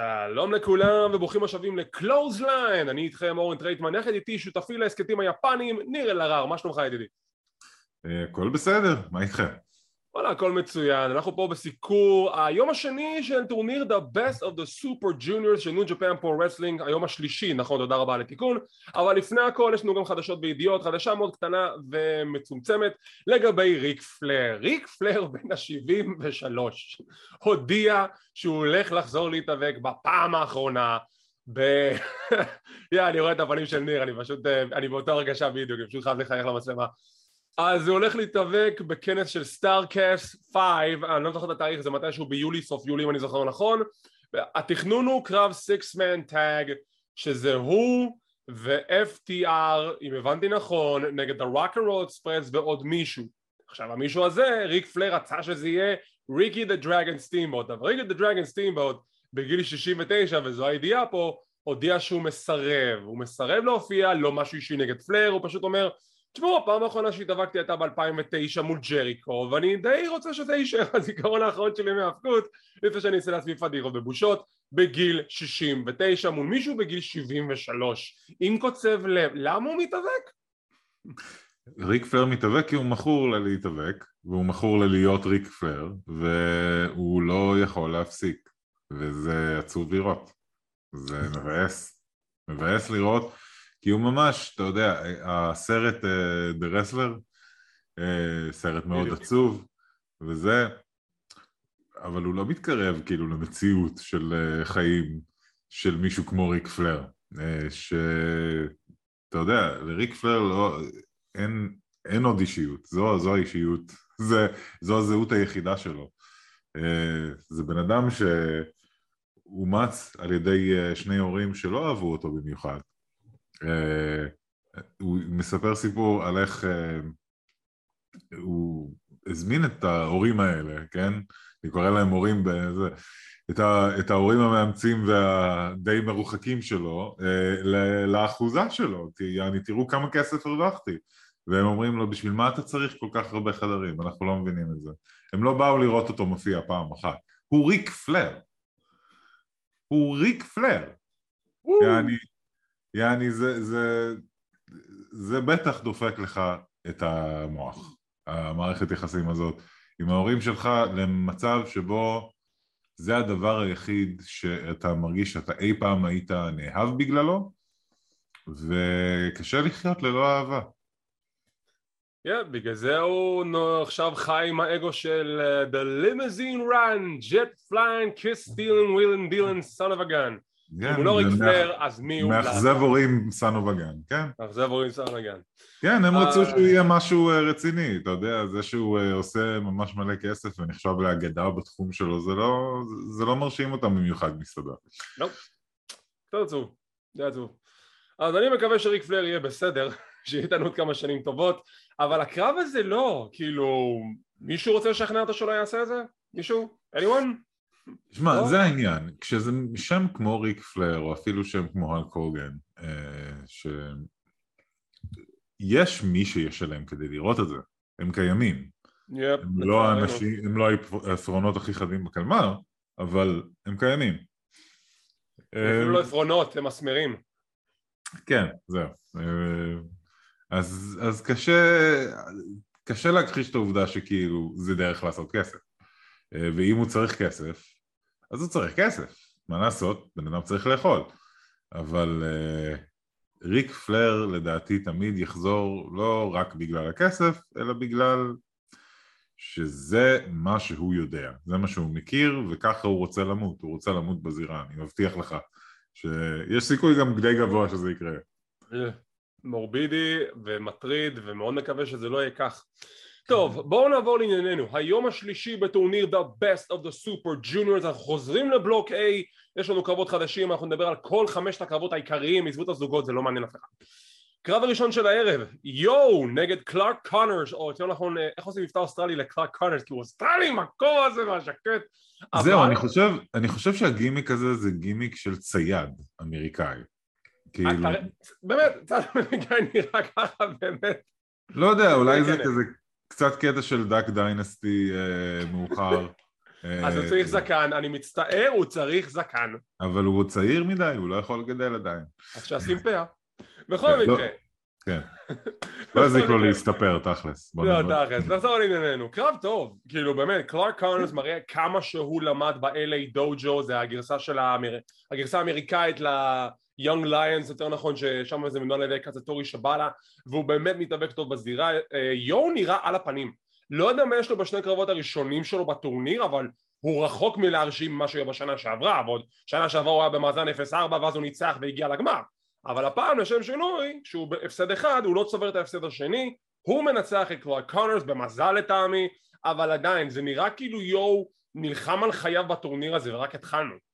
שלום לכולם וברוכים השבים ל Clothesline אני איתכם אורן טרייטמן יחד איתי שותפי להסכתים היפניים ניר אלהרר מה שלומך ידידי? אה, הכל בסדר, מה איתכם? וואלה הכל מצוין. אנחנו פה בסיקור היום השני של טורניר The Best of the Super Juniors של New Japan Pro Wrestling היום השלישי נכון תודה רבה על התיקון. אבל לפני הכל יש לנו גם חדשות וידיעות חדשה מאוד קטנה ומצומצמת לגבי ריק פלייר. ריק פלייר בן השבעים ושלוש הודיע שהוא הולך לחזור להתאבק בפעם האחרונה ב... יא אני רואה את הפנים של ניר אני פשוט אני באותה הרגשה בדיוק אני פשוט חייב לחייך למצלמה אז הוא הולך להתאבק בכנס של סטארקאסט 5, אני לא זוכר את התאריך, זה מתישהו ביולי, סוף יולי אם אני זוכר נכון. התכנון הוא קרב 6-man tag, שזה הוא ו-FTR, אם הבנתי נכון, נגד ה-Rock and Roll Express ועוד מישהו. עכשיו המישהו הזה, ריק פלייר רצה שזה יהיה ריקי דה דרגן סטימבוט, אבל ריקי דה דרגן סטימבוט בגיל 69, וזו הידיעה פה, הודיע שהוא מסרב, הוא מסרב להופיע, לא משהו אישי נגד פלייר, הוא פשוט אומר תשמעו, הפעם האחרונה שהתאבקתי הייתה ב-2009 מול ג'ריקו ואני די רוצה שזה יישאר הזיכרון האחרון שלי מהאבקות לפני שאני אעשה לעצמי פדיחות ובושות בגיל 69 מול מישהו בגיל 73 עם קוצב לב, למה הוא מתאבק? ריק פלר מתאבק כי הוא מכור ללהתאבק והוא מכור ללהיות ריק פלר והוא לא יכול להפסיק וזה עצוב לראות. זה מבאס. מבאס לראות כי הוא ממש, אתה יודע, הסרט uh, The Wrestler, uh, סרט מאוד עצוב, וזה, אבל הוא לא מתקרב כאילו למציאות של uh, חיים של מישהו כמו ריק פלר, uh, שאתה יודע, לריק פלר לא, אין, אין עוד אישיות, זו, זו האישיות, זה, זו הזהות היחידה שלו. Uh, זה בן אדם שאומץ על ידי שני הורים שלא אהבו אותו במיוחד. אה, הוא מספר סיפור על איך אה, הוא הזמין את ההורים האלה, כן? אני קורא להם הורים בזה, את, ה, את ההורים המאמצים והדי מרוחקים שלו אה, לאחוזה שלו, כי יעני תראו כמה כסף הרווחתי. והם אומרים לו בשביל מה אתה צריך כל כך הרבה חדרים, אנחנו לא מבינים את זה. הם לא באו לראות אותו מופיע פעם אחת, הוא ריק פלר. הוא ריק פלר. יעני יעני זה, זה, זה בטח דופק לך את המוח, המערכת יחסים הזאת עם ההורים שלך למצב שבו זה הדבר היחיד שאתה מרגיש שאתה אי פעם היית נאהב בגללו וקשה לחיות ללא אהבה. כן, yeah, בגלל זה הוא עכשיו חי עם האגו של uh, The Limousine Run, Jet Flying, Kiss Stealing, Wheel and Dealing, Son of a Gun. אם הוא לא ריק פלר, אז מי הוא? מאכזב הורים סנו וגן, כן. מאכזב הורים סנו וגן. כן, הם רצו שהוא יהיה משהו אה, רציני, אתה יודע, זה שהוא אה, עושה ממש מלא כסף ונחשב לאגדה בתחום שלו, זה לא, זה לא מרשים אותם במיוחד מסתבר. לא, קצת עצוב, זה עצוב. אז אני מקווה שריק פלר יהיה בסדר, שיהיה איתנו עוד כמה שנים טובות, אבל הקרב הזה לא, כאילו, מישהו רוצה לשכנע אותו שלא יעשה את זה? מישהו? anyone? שמע, לא? זה העניין, כשזה שם כמו ריק פלר, או אפילו שם כמו הלק הוגן, אה, שיש מי שישלם כדי לראות את זה, הם קיימים. Yep, הם, לא האנשים, הם לא העפרונות הכי חדים בקלמר, אבל הם קיימים. אפילו לא עפרונות, הם מסמרים. כן, זהו. אה, אז, אז קשה, קשה להכחיש את העובדה שכאילו זה דרך לעשות כסף. אה, ואם הוא צריך כסף, אז הוא צריך כסף, מה לעשות, בן אדם צריך לאכול. אבל uh, ריק פלר לדעתי תמיד יחזור לא רק בגלל הכסף, אלא בגלל שזה מה שהוא יודע, זה מה שהוא מכיר וככה הוא רוצה למות, הוא רוצה למות בזירה, אני מבטיח לך שיש סיכוי גם די גבוה שזה יקרה. מורבידי ומטריד ומאוד מקווה שזה לא יהיה כך. טוב, בואו נעבור לענייננו. היום השלישי בטורניר The Best of the Super Juniors, אנחנו חוזרים לבלוק A, יש לנו קרבות חדשים, אנחנו נדבר על כל חמשת הקרבות העיקריים, עזבו את הזוגות, זה לא מעניין אף אחד. קרב הראשון של הערב, יואו נגד קלארק קונרס, או יותר נכון, איך עושים מבטא אוסטרלי לקלארק קונרס, כי הוא אוסטרלי עם הקור הזה והז'קט. זהו, אבל... אני חושב, אני חושב שהגימיק הזה זה גימיק של צייד אמריקאי. כאילו... באמת, צייד אמריקאי נראה ככה באמת. לא יודע, אולי זה כזה קצת קטע של Duck Dynasty אה, מאוחר. אז הוא צריך זקן, אני מצטער, הוא צריך זקן. אבל הוא צעיר מדי, הוא לא יכול לגדל עדיין. אז שישים פאה. בכל כן, לא- מקרה. כן. לא יזיק לו להסתפר, תכלס. לא. תכלס, נחזור לענייננו. קרב טוב, כאילו באמת, קלארק קונרס מראה כמה שהוא למד ב-LA דוג'ו, זה הגרסה של. הגרסה האמריקאית ל-Young Lions, יותר נכון, ששם זה מנוהל על ידי קצטורי שבאלה, והוא באמת מתאבק טוב בזירה. אה, יואו נראה על הפנים. לא יודע מה יש לו בשני קרבות הראשונים שלו בטורניר, אבל הוא רחוק מלהרשים מה שהיה בשנה שעברה, ועוד שנה שעברה הוא היה במאזן 0-4 ואז הוא ניצח והגיע לגמר. אבל הפעם לשם שינוי, שהוא בהפסד אחד, הוא לא צובר את ההפסד השני, הוא מנצח את קלארק קונרס במזל לטעמי, אבל עדיין זה נראה כאילו יואו נלחם על חייו בטורניר הזה ורק התחלנו.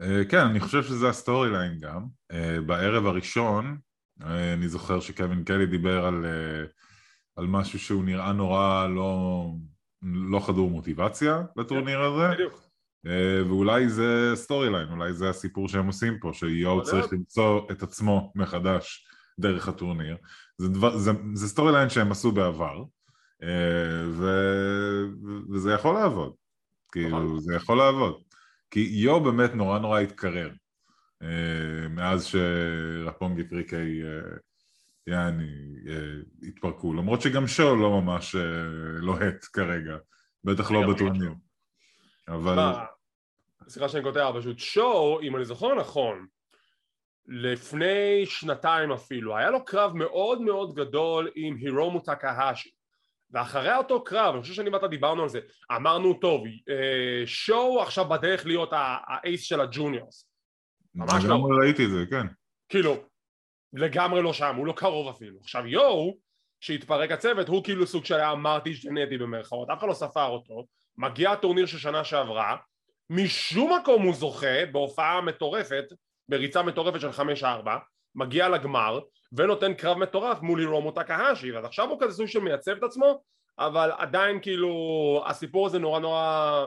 אה, כן, אני חושב שזה ה storyline גם. אה, בערב הראשון, אה, אני זוכר שקווין קלי דיבר על, על משהו שהוא נראה נורא לא, לא חדור מוטיבציה לטורניר הזה, בדיוק. ואולי זה storyline, אולי זה הסיפור שהם עושים פה, שיואו. צריך למצוא את עצמו מחדש דרך הטורניר. זה, דבר, זה, זה storyline שהם עשו בעבר, ו, וזה יכול לעבוד. כאילו, נכון. זה יכול לעבוד. כי יו באמת נורא נורא התקרר אה, מאז שרפונגי פריקי אה, יעני אה, התפרקו, למרות שגם שואו לא ממש לוהט כרגע, בטח לא בטורניר. אבל סליחה שאני קוטע, פשוט שואו, אם אני זוכר נכון, לפני שנתיים אפילו, היה לו קרב מאוד מאוד גדול עם הירומו טקהשי ואחרי אותו קרב, אני חושב שאני ואתה דיברנו על זה, אמרנו טוב, אה, שואו עכשיו בדרך להיות האייס של הג'וניורס ממש לא. לגמרי ראיתי את זה, כן. כאילו, לגמרי לא שם, הוא לא קרוב אפילו. עכשיו יואו, שהתפרק הצוות, הוא כאילו סוג של היה מרטיש ג'נטי במרכאות, אף אחד לא ספר אותו, מגיע הטורניר של שנה שעברה, משום מקום הוא זוכה בהופעה מטורפת, בריצה מטורפת של 5-4, מגיע לגמר, ונותן קרב מטורף מול הירומו טקהשי, אז עכשיו הוא כזה סוג של מייצב את עצמו, אבל עדיין כאילו הסיפור הזה נורא נורא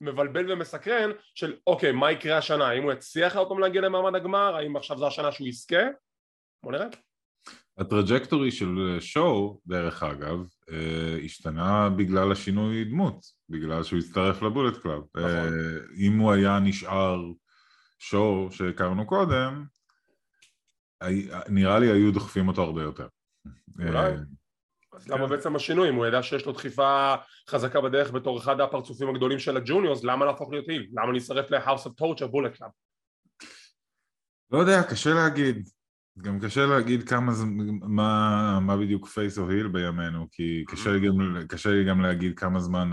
מבלבל ומסקרן של אוקיי מה יקרה השנה האם הוא יצליח עוד פעם להגיע למעמד הגמר האם עכשיו זו השנה שהוא יזכה בוא נראה ה trajectory של שואו, דרך אגב, אה, השתנה בגלל השינוי דמות, בגלל שהוא הצטרף ל Bullet Club. נכון. אה, אם הוא היה נשאר שואו שהכרנו קודם, נראה לי היו דוחפים אותו הרבה יותר. אולי. אה, אז למה בעצם השינוי אם הוא ידע שיש לו דחיפה חזקה בדרך בתור אחד הפרצופים הגדולים של ה juniors למה להפוך להיות heel למה להצטרף ל-House of Torture בולט קלאב לא יודע, קשה להגיד. גם קשה להגיד כמה ז... מה, מה בדיוק face או heel בימינו, כי קשה לי, גם, קשה לי גם להגיד כמה זמן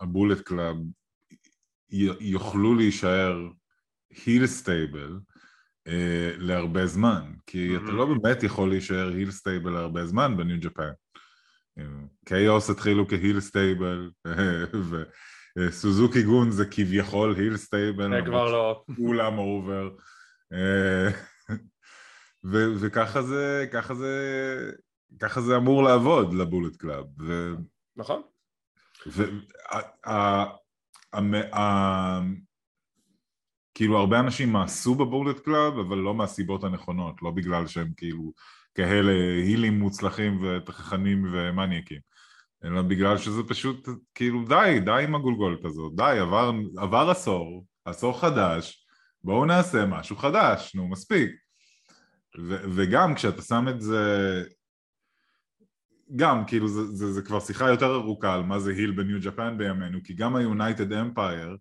ה Bullet Club יוכלו להישאר heel stable להרבה זמן, כי אתה Mhm. לא באמת יכול להישאר heel stable להרבה זמן ב New Japan. קיוס התחילו כהיל סטייבל, וסוזוקי גון זה כביכול היל סטייבל. זה כבר לא כולם אובר. אה, ו- וככה זה, ככה זה, ככה זה אמור לעבוד לבולט קלאב. ו- נכון כאילו הרבה אנשים מעשו בבולט קלאב, אבל לא מהסיבות הנכונות, לא בגלל שהם כאילו כאלה הילים מוצלחים ותככנים ומניאקים, אלא בגלל שזה פשוט כאילו די, די עם הגולגולת הזאת, די, עבר, עבר עשור, עשור חדש, בואו נעשה משהו חדש, נו מספיק. ו- וגם כשאתה שם את זה, גם כאילו זה, זה, זה כבר שיחה יותר ארוכה על מה זה היל בניו ג'פן בימינו, כי גם ה-United Empire,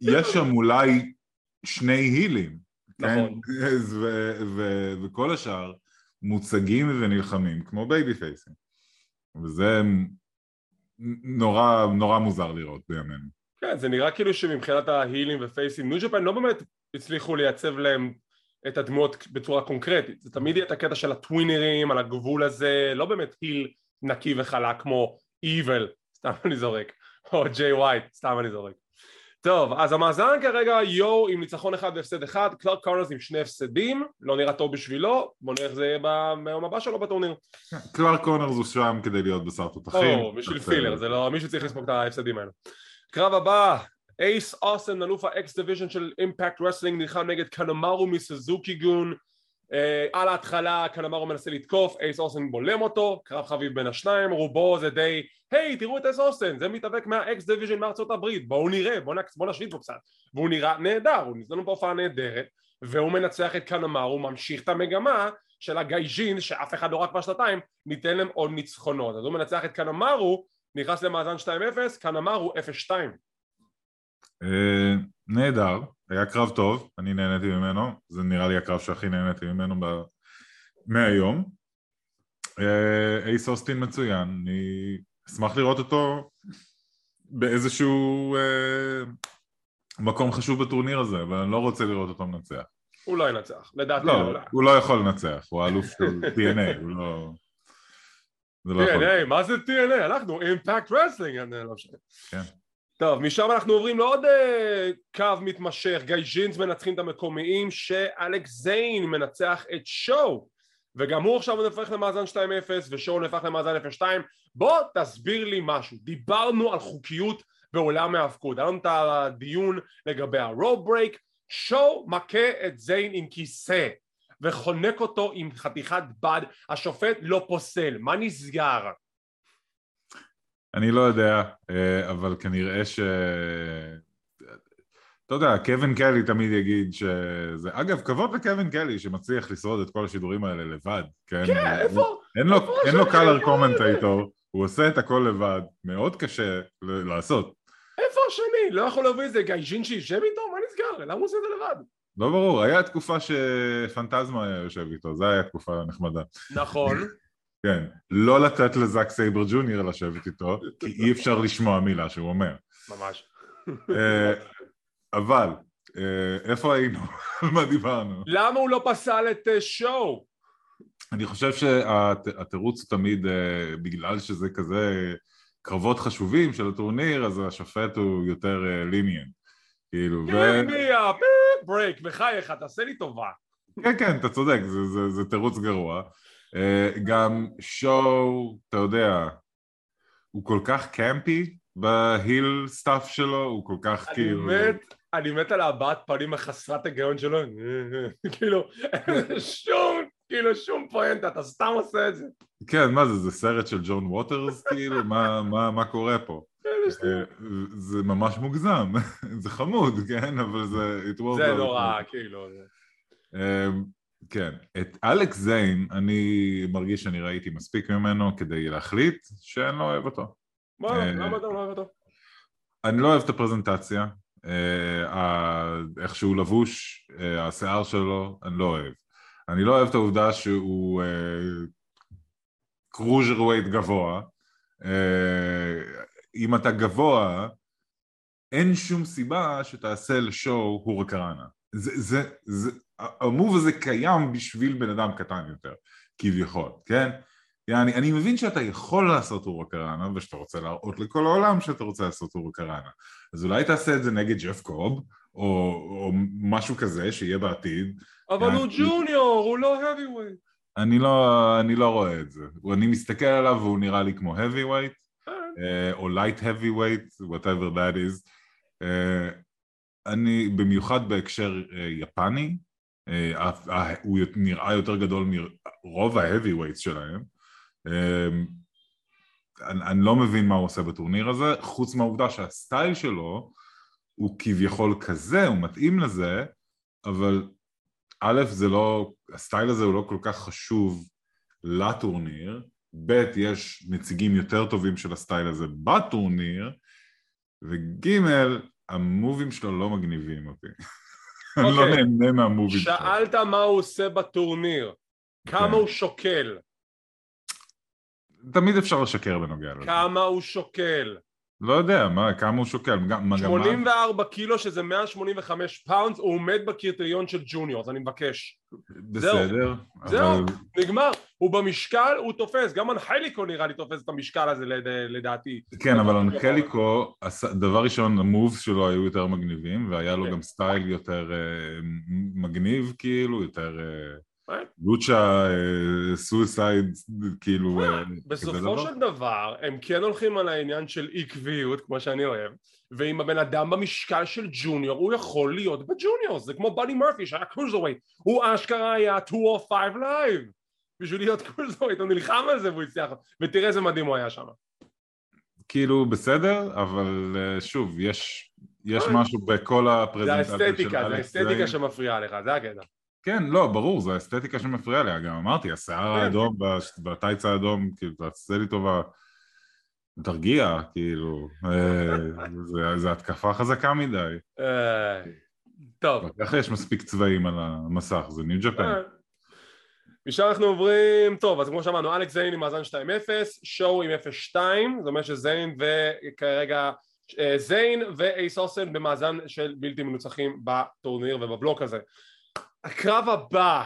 יש שם אולי שני הילים, נכון. כן? ו- וכל השאר מוצגים ונלחמים כמו בייבי פייסים. וזה נורא, נורא מוזר לראות בימינו. כן זה נראה כאילו שמבחינת ההילים ופייסים New Japan לא באמת הצליחו לייצב להם את הדמות בצורה קונקרטית זה תמיד יהיה את הקטע של הטווינרים על הגבול הזה לא באמת heel נקי וחלק כמו איבל סתם אני זורק או ג'יי ווייט סתם אני זורק טוב אז המאזן כרגע יו עם ניצחון אחד והפסד אחד קלארק קונרס עם שני הפסדים לא נראה טוב בשבילו בוא נראה איך זה יהיה ביום הבא שלו בטורניר. קלארק קונרס הוא שם כדי להיות בשר תותחים. או בשביל אז, filler זה לא מישהו צריך לספוג את ההפסדים האלה. קרב הבא אייס אוסטן אלוף ה X Division של Impact Wrestling נלחם נגד קנמרו מסוזוקי גון. אה, על ההתחלה קנמרו מנסה לתקוף, אייס אוסטן בולם אותו, קרב חביב בין השניים, רובו זה די היי תראו את אייס אוסטן זה מתאבק מה X Division מארצות הברית. בואו נראה בואו בוא נשוויץ בו קצת. והוא נראה נהדר הוא ניתן לנו פה הופעה נהדרת והוא מנצח את קנמרו ממשיך את המגמה של הגייג'ין שאף אחד לא רק בשנתיים ניתן להם עוד ניצחונות. אז הוא מנצח את קנמרו נכנס למאזן 2-0 קנמרו 0-2 אה, נהדר, היה קרב טוב, אני נהניתי ממנו, זה נראה לי הקרב שהכי נהניתי ממנו מהיום. אה, אייס אוסטין מצוין, אני אשמח לראות אותו באיזשהו אה, מקום חשוב בטורניר הזה, אבל אני לא רוצה לראות אותו מנצח. הוא לא ינצח, לדעתי לא, לא. הוא לא יכול לנצח, הוא האלוף של TNA, הוא לא... לא TNA, מה זה TNA? אנחנו Impact Wrestling, אני לא משנה. כן. טוב, משם אנחנו עוברים לעוד אה, קו מתמשך, gaijins מנצחים את המקומיים שאלכס זיין מנצח את שואו וגם הוא עכשיו נהפך למאזן 2-0 ושואו נהפך למאזן 0-2 בוא תסביר לי משהו, דיברנו על חוקיות בעולם ההאבקות, היה לנו את הדיון לגבי ה rope break, שואו מכה את זיין עם כיסא וחונק אותו עם חתיכת בד, השופט לא פוסל, מה נסגר? אני לא יודע, אה, אבל כנראה ש... אתה יודע, קווין קלי תמיד יגיד שזה... אגב, כבוד לקווין קלי שמצליח לשרוד את כל השידורים האלה לבד, כן? כן, איפה? אין לו, אין לו color commentator, הוא עושה את הכל לבד, מאוד קשה לעשות. איפה השני? לא יכול להביא איזה gaijin שישב איתו? מה נסגר? למה הוא עושה את זה לבד? לא ברור, היה תקופה שפנטזמו היה יושב איתו, זו הייתה תקופה נחמדה. נכון. כן, לא לתת לזאק סייבר ג'וניור לשבת איתו, כי אי אפשר לשמוע מילה שהוא אומר. ממש. אה, אבל, אה, איפה היינו? על מה דיברנו? למה הוא לא פסל את אה, שואו? אני חושב שהתירוץ הוא תמיד בגלל שזה כזה קרבות חשובים של הטורניר, אז השופט הוא יותר lenient. כאילו, ו... ברייק, בחייך, תעשה לי טובה. כן, כן, אתה צודק, זה תירוץ גרוע. אה, גם שואו, אתה יודע, הוא כל כך campy ב heel stuff שלו, הוא כל כך אני כאילו... מת, אני מת על הבעת פנים החסרת היגיון שלו, כאילו, שום, כאילו שום פואנטה, אתה סתם עושה את זה. כן, מה זה, זה סרט של ג'ון ווטרס, כאילו, מה, מה, מה קורה פה? כן, אה, זה ממש מוגזם, זה חמוד, כן, אבל זה... זה נורא, כאילו. אה, כן, את אלכס זיין אני מרגיש שאני ראיתי מספיק ממנו כדי להחליט שאני לא אוהב אותו. מה, אה, למה אתה לא אוהב אותו? אני לא אוהב את הפרזנטציה, איך שהוא לבוש, אה, השיער שלו, אני לא אוהב. אני לא אוהב את העובדה שהוא קרוז'ר ווייט גבוה. אם אתה גבוה, אין שום סיבה שתעשה לשואו הורקרנה. זה, זה, זה, המוב הזה קיים בשביל בן אדם קטן יותר, כביכול, כן? יעני, אני מבין שאתה יכול לעשות אורקרנה ושאתה רוצה להראות לכל העולם שאתה רוצה לעשות אורקרנה אז אולי תעשה את זה נגד ג'ף קוב או, או משהו כזה שיהיה בעתיד. אבל יעני, הוא ג'וניור, הוא לא heavyweight. אני לא, אני לא רואה את זה. אני מסתכל עליו והוא נראה לי כמו heavyweight כן. אה, או light heavyweight, whatever that is. אה, אני במיוחד בהקשר אה, יפני אה, הוא נראה יותר גדול מרוב ה-heavyweights שלהם אני, אני לא מבין מה הוא עושה בטורניר הזה, חוץ מהעובדה שהסטייל שלו הוא כביכול כזה, הוא מתאים לזה, אבל א', זה לא, הסטייל הזה הוא לא כל כך חשוב לטורניר, ב', יש נציגים יותר טובים של הסטייל הזה בטורניר, וג', המובים שלו לא מגניבים אותי. אני לא אוקיי. נהנה מהמובים שלו. שאלת מה הוא עושה בטורניר, כמה כן. הוא שוקל? תמיד אפשר לשקר בנוגע לזה. כמה הוא שוקל? לא יודע, מה, כמה הוא שוקל? 84 קילו שזה 185 פאונד, הוא עומד בקריטריון של junior, אז אני מבקש. בסדר. זהו, אבל... נגמר. הוא במשקל, הוא תופס, גם אנחליקו נראה לי תופס את המשקל הזה לדעתי. כן, אבל אנחליקו, דבר ראשון, ה moves שלו היו יותר מגניבים, והיה לו כן. גם style יותר אה, מגניב כאילו, יותר... lucha, suicide, כאילו... אה, בסופו. של דבר הם כן הולכים על העניין של עקביות כמו שאני אוהב ואם הבן אדם במשקל של junior הוא יכול להיות ב junior. זה כמו באדי מרפי שהיה cruiserweight הוא אשכרה היה 205 Live בשביל להיות cruiserweight הוא נלחם על זה והוא הצליח. ותראה איזה מדהים הוא היה שם. כאילו בסדר, אבל אה, שוב, יש. משהו בכל זה הפרזנטציה של האסתטיקה, זה אלכס האסתטיקה זיין. שמפריעה לך, זה הקטע כן, לא, ברור, זו האסתטיקה שמפריעה לי, גם אמרתי, השיער כן. האדום בטייץ האדום, כאילו, תעשה לי טובה, תרגיע, כאילו, אה, זה- זה התקפה חזקה מדי. אה, טוב ככה יש מספיק צבעים על המסך, זה ניו ג'פן. אה. משם אנחנו עוברים, טוב אז כמו שאמרנו אלכס זיין עם מאזן 2-0, שואו עם 0-2, זאת אומרת שזיין וכרגע זיין ואייס אוסטין במאזן של בלתי מנוצחים בטורניר ובבלוק הזה. הקרב הבא,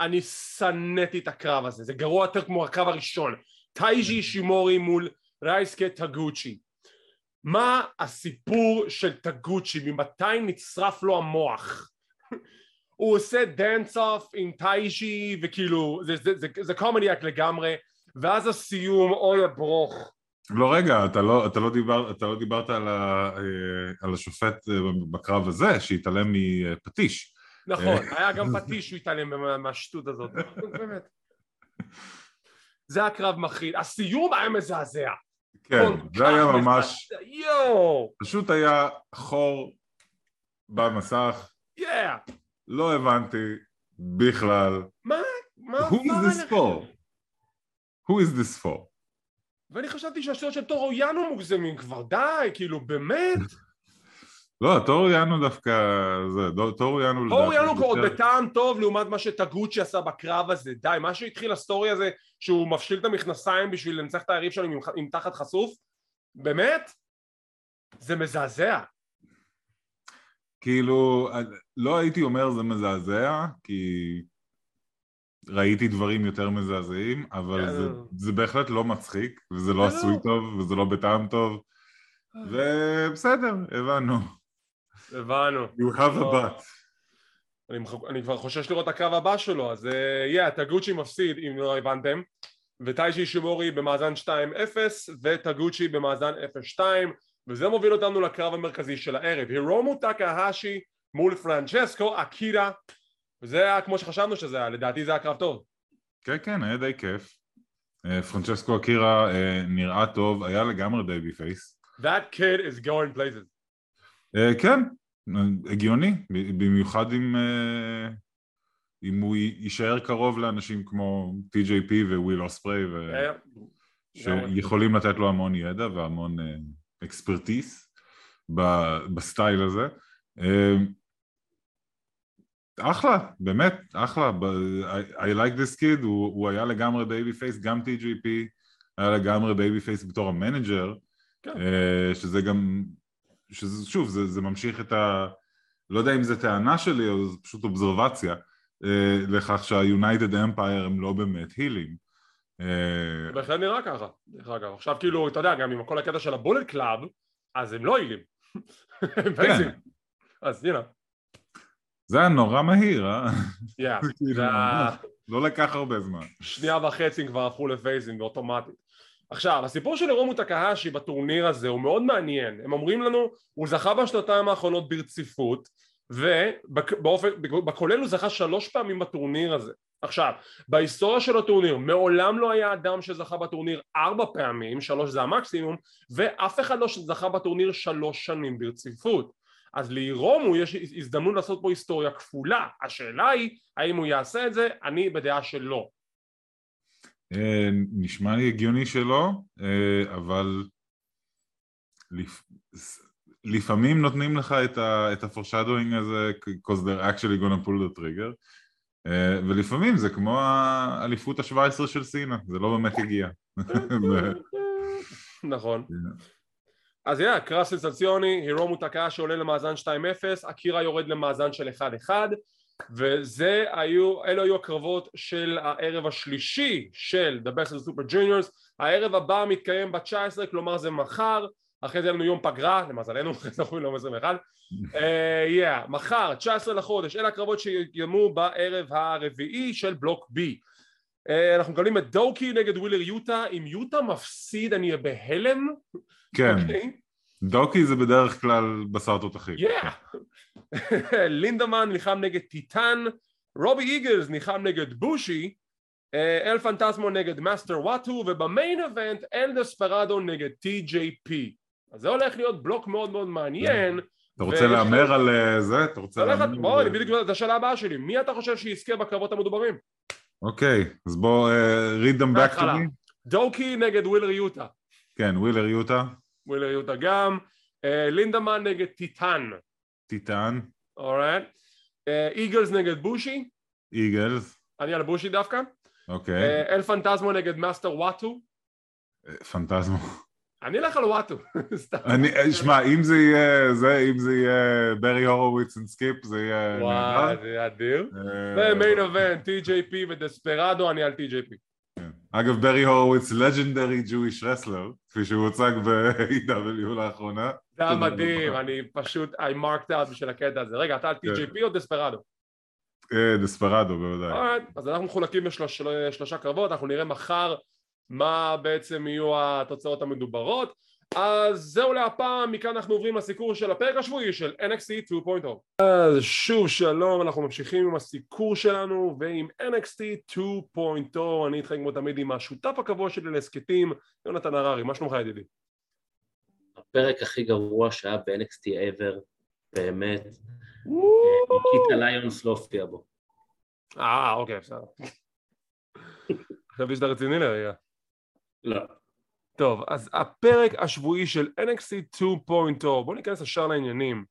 אני שנאתי את הקרב הזה, זה גרוע יותר כמו הקרב הראשון, טייג'י אישימורי מול ריוסקה טגוצ'י. מה הסיפור של טגוצ'י, ממתי נשרף לו המוח? הוא עושה dance off עם טייג'י וכאילו זה, זה קומדיאק לגמרי ואז הסיום אוי הברוך לא, רגע, אתה לא, אתה לא, דיבר, אתה לא דיברת על, ה, אה, על השופט אה, בקרב הזה, שהתעלם מפטיש. נכון היה גם פטיש שהוא התעלם מה- מהשטות הזאת. באמת. זה הקרב מחריד הסיום היה מזעזע. כן, זה היה ממש. יואו! פשוט היה חור במסך, יאה לא הבנתי בכלל. מה? מה Who is this for? Who is this for? ואני חשבתי שהשטויות של טורו יאנו מוגזמים כבר. די כאילו באמת לא, טורו יאנו דווקא, זה, דו- טורו יאנו טורו לדעתי יאנו עוד בטעם טוב לעומת מה שטגוצ'י עשה בקרב הזה די מה שהתחיל ה story הזה שהוא מפשיל את המכנסיים בשביל לנצח את היריב שלו עם, עם תחת חשוף באמת זה מזעזע כאילו, לא הייתי אומר זה מזעזע, כי ראיתי דברים יותר מזעזעים, אבל כן. זה, זה בהחלט לא מצחיק, וזה לא זה עשוי לא. טוב, וזה לא בטעם טוב, ובסדר, הבנו. הבנו You have a לא. butt. אני, אני כבר חושש לראות את הקרב הבא שלו אז יא uh, טגוצ'י מפסיד אם לא הבנתם וטיישי שימורי במאזן 2-0 וטגוצ'י במאזן 0-2 וזה מוביל אותנו לקרב המרכזי של הערב הירומו טקהשי מול פרנצ'סקו אקירה וזה היה כמו שחשבנו שזה היה לדעתי זה היה קרב טוב כן, כן, היה די כיף. אה, פרנצ'סקו אקירה אה, נראה טוב, היה לגמרי babyface. That kid is going places אה, כן, אה, הגיוני, במיוחד אם, אה, אם הוא יישאר קרוב לאנשים כמו TJP וויל אוספריי, ו... אה, שיכולים לתת לו המון ידע והמון אה, expertise ב- ב style הזה. אה, אחלה, באמת, אחלה. I, I like this kid, הוא, הוא היה לגמרי babyface, גם TJP היה לגמרי babyface בתור ה manager, כן. אה, שזה גם, שזה, שוב, זה, זה ממשיך את ה... לא יודע אם זה טענה שלי או זה פשוט אובזרבציה, אה, לכך שה-United Empire הם לא באמת הילים. אה, זה בהחלט נראה ככה דרך אגב עכשיו כאילו אתה יודע גם עם כל הקטע של ה Bullet Club אז הם לא הם פייזים. אז הנה זה היה נורא מהיר, אה? ה- לא לקח הרבה זמן. שנייה וחצי כבר הפכו לפייזים באוטומטית. עכשיו, הסיפור של אירומו טקהשי בטורניר הזה הוא מאוד מעניין. הם אומרים לנו, הוא זכה בשנתיים האחרונות ברציפות, ובכולל הוא זכה שלוש פעמים בטורניר הזה. עכשיו, בהיסטוריה של הטורניר מעולם לא היה אדם שזכה בטורניר ארבע פעמים, שלוש זה המקסימום, ואף אחד לא זכה בטורניר שלוש שנים ברציפות. אז לירומו יש הזדמנות לעשות פה היסטוריה כפולה. השאלה היא, האם הוא יעשה את זה? אני בדעה שלא. אה, נשמע לי הגיוני שלא, אה, אבל לפ... לפעמים נותנים לך את ה- את ה-foreshadowing הזה because they're actually gonna pull the trigger אה, ולפעמים זה כמו האליפות ה-17 של סינה, זה לא באמת הגיע. נכון. אז יאללה, קרב סנסציוני, הירומו טקאה שעולה למאזן 2-0, אקירה יורד למאזן של 1-1 וזה היו, אלו היו הקרבות של הערב השלישי של The Best of the Super Juniors הערב הבא מתקיים ב-19, כלומר זה מחר אחרי זה יהיה לנו יום פגרה, למזלנו, אחרי זה אנחנו יום 21. אה, מחר, 19 לחודש, אלה הקרבות שיגמו בערב הרביעי של בלוק B. אה, אנחנו מקבלים את דוקי נגד ווילר יוטה, אם יוטה מפסיד אני אהיה בהלם. כן. אוקיי? דוקי זה בדרך כלל בשר תותחים. לינדמן נלחם נגד טיטן, רובי איגלס נלחם נגד בושי, אל פנטסמו נגד מאסטר וואטו, וב main event אל דספרדו נגד טי.ג'יי.פי. אז זה הולך להיות בלוק מאוד מאוד מעניין. אתה רוצה להמר על אה, זה? אתה רוצה להמר? בוא, אני בדיוק, זו השאלה הבאה שלי. מי אתה חושב שיזכה בקרבות המדוברים? אוקיי, אז בוא, uh, read them back to me. דוקי נגד ווילר יוטה. כן, ווילר יוטה. ווילר יוטה גם. לינדמן נגד טיטן. טיטן. alright. איגלס נגד בושי. איגלס. אני על בושי דווקא. אוקיי. אל פנטזמו נגד מאסטר וואטו. פנטזמו. אני אלך על וואטו. אני, שמע, אם זה יהיה, זה, אם זה יהיה ברי הורווויץ וסקיפ, זה יהיה... וואי, זה יהיה אדיר. ומיין אבנט, TJP ודספרדו, אני על TJP. אגב, ברי הורווויץ, לג'נדרי ג'וויש רסלר, כפי שהוא הוצג ב-AW לאחרונה. זה היה מדהים, אני פשוט, I marked out בשביל הקטע הזה. רגע, אתה על כן. TJP או דספרדו? אה, דספרדו, בוודאי. אז אנחנו מחולקים בשלושה קרבות, אנחנו נראה מחר מה בעצם יהיו התוצאות המדוברות אז זהו להפעם, מכאן אנחנו עוברים לסיקור של הפרק השבועי של NXT 2.0 אז שוב שלום, אנחנו ממשיכים עם הסיקור שלנו ועם NXT 2.0 אני איתכם כמו תמיד עם השותף הקבוע שלי להסכתים, יונתן הררי, מה שלומך ידידי? הפרק הכי גרוע שהיה ב-NXT ever, באמת, ניקיטה ליונס לא הופיע בו. אה, אוקיי, בסדר. חשבתי שאתה רציני לרגע. לא. טוב, אז הפרק השבועי של NXT 2.0, בואו ניכנס ישר לעניינים.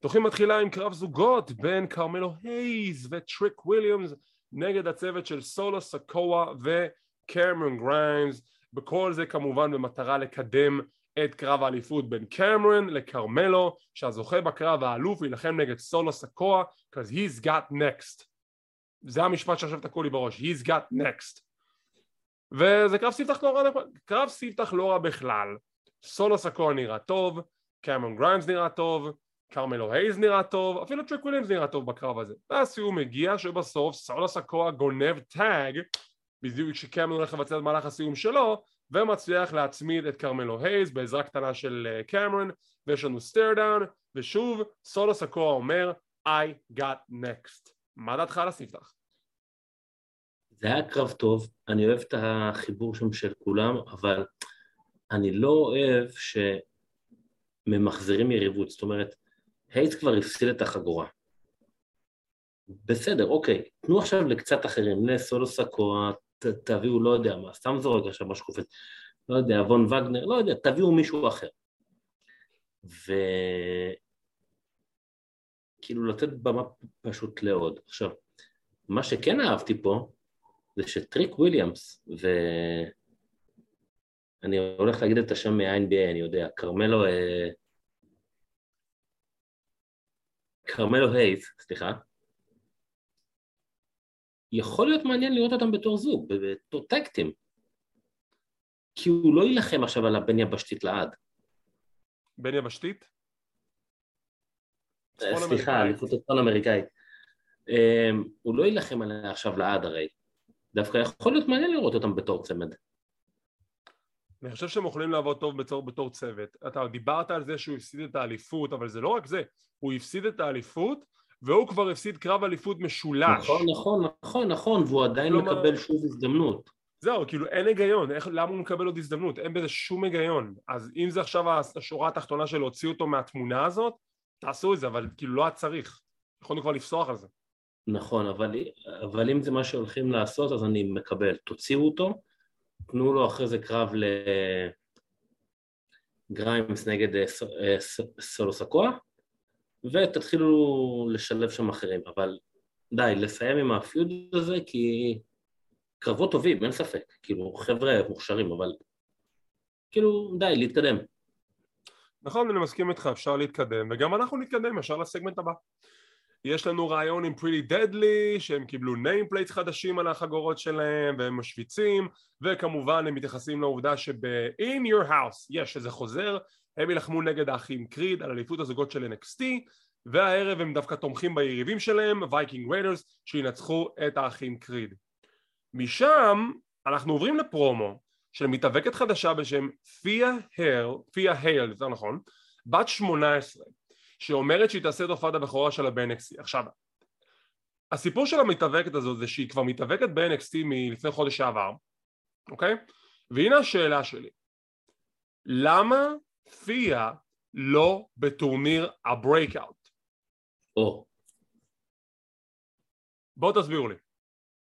תוכנית מתחילה עם קרב זוגות בין כרמלו הייז וטריק וויליאמס נגד הצוות של סולו סקואה וקמרון גריימס. בכל זה כמובן במטרה לקדם את קרב האליפות בין קמרון לכרמלו שהזוכה בקרב האלוף יילחם נגד סולו סקואה because he's got next זה המשפט שעכשיו תקעו לי בראש he's got next וזה קרב ספתח לא רע, קרב ספתח לא רע בכלל. סולו סקואה נראה טוב, קמרון גריימס נראה טוב, קרמלו הייז נראה טוב, אפילו טריק וויליאמס נראה טוב בקרב הזה. והסיום מגיע שבסוף סולו סקואה גונב tag בדיוק כשקמרון הולך לבצע את מהלך הסיום שלו ומצליח להצמיד את קרמלו הייז בעזרה קטנה של קמרון ויש לנו stare down ושוב סולו סקו אומר I got next. מה דעתך על הספתח? זה היה קרב טוב, אני אוהב את החיבור שם של כולם, אבל אני לא אוהב שממחזרים יריבות, זאת אומרת, הייץ כבר הפסיד את החגורה. בסדר, אוקיי, תנו עכשיו לקצת אחרים, לסולו סקואה, תביאו, לא יודע מה, סתם זורק עכשיו מה שקופץ, לא יודע, וון וגנר, לא יודע, תביאו מישהו אחר. וכאילו לתת במה פשוט לעוד. עכשיו, מה שכן אהבתי פה, זה שטריק וויליאמס, ואני הולך להגיד את השם מה-NBA, אני יודע, כרמלו... אה, כרמלו הייז, סליחה, יכול להיות מעניין לראות אותם בתור זוג, בתור טקטים. כי הוא לא יילחם עכשיו על הבן יבשתית לעד. בן יבשתית? אה, סליחה, אליפות הצפון אמריקאית. אה, הוא לא יילחם עליה עכשיו לעד הרי. דווקא יכול להיות מעניין לראות אותם בתור צמד. אני חושב שהם יכולים לעבוד טוב בתור, בתור צוות. אתה דיברת על זה שהוא הפסיד את האליפות, אבל זה לא רק זה, הוא הפסיד את האליפות והוא כבר הפסיד קרב אליפות משולש. נכון, נכון, נכון, נכון, והוא עדיין לא מקבל שוב הזדמנות. זהו, כאילו אין היגיון, איך, למה הוא מקבל עוד הזדמנות? אין בזה שום היגיון. אז אם זה עכשיו השורה התחתונה של להוציא אותו מהתמונה הזאת, תעשו את זה, אבל כאילו לא היה צריך. יכולנו כבר לפסוח על זה. נכון, אבל, אבל אם זה מה שהולכים לעשות אז אני מקבל, תוציאו אותו, תנו לו אחרי זה קרב לגריימס נגד אה, אה, סולו סקואה ותתחילו לשלב שם אחרים, אבל די, לסיים עם ה feud הזה כי קרבות טובים, אין ספק, כאילו חבר'ה מוכשרים, אבל כאילו די, להתקדם. נכון, אני מסכים איתך, אפשר להתקדם, וגם אנחנו נתקדם ישר לסגמנט הבא. יש לנו ראיון עם פריטי דדלי שהם קיבלו nameplates חדשים על החגורות שלהם והם משוויצים וכמובן הם מתייחסים לעובדה שב-in your house יש איזה חוזר הם יילחמו נגד האחים קריד על אליפות הזוגות של NXT והערב הם דווקא תומכים ביריבים שלהם, וייקינג ריידרס, שינצחו את האחים קריד. משם אנחנו עוברים לפרומו של מתאבקת חדשה בשם פיה הייל, פיה הייל, יותר נכון, בת 18, שאומרת שהיא תעשה את הופעת הבכורה שלה ב-NXT. עכשיו, הסיפור של המתאבקת הזאת זה שהיא כבר מתאבקת ב-NXT מלפני חודש שעבר, אוקיי? והנה השאלה שלי, למה פיה לא בטורניר ה breakout? או. בואו תסבירו לי.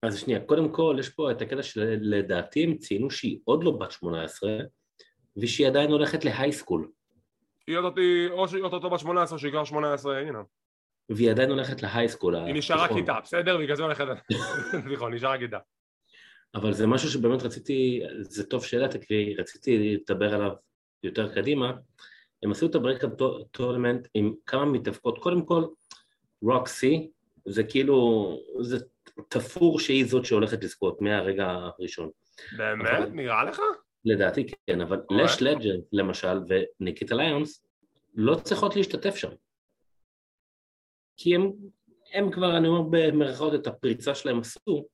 אז שנייה, קודם כל יש פה את הקטע שלדעתי הם ציינו שהיא עוד לא בת 18 ושהיא עדיין הולכת ל high school. היא עוד או שהיא עוד בת 18 שהיא כבר 18, הנה. והיא עדיין הולכת ל high school. היא נשארה כיתה, בסדר? בגלל זה הולכת... נכון, נשארה כיתה. אבל זה משהו שבאמת רציתי, זה טוב שהעלית כי רציתי לדבר עליו יותר קדימה. הם עשו את ה breakout tournament עם כמה מתאבקות, קודם כל רוקסי, זה כאילו, זה תפור שהיא זאת שהולכת לזכות מהרגע הראשון. באמת? אבל, נראה לך? לדעתי כן, אבל. לאש לג'נד למשל וניקיטה ליונס לא צריכות להשתתף שם. כי הם, הם כבר, אני אומר במרכאות, את הפריצה שלהם עשו,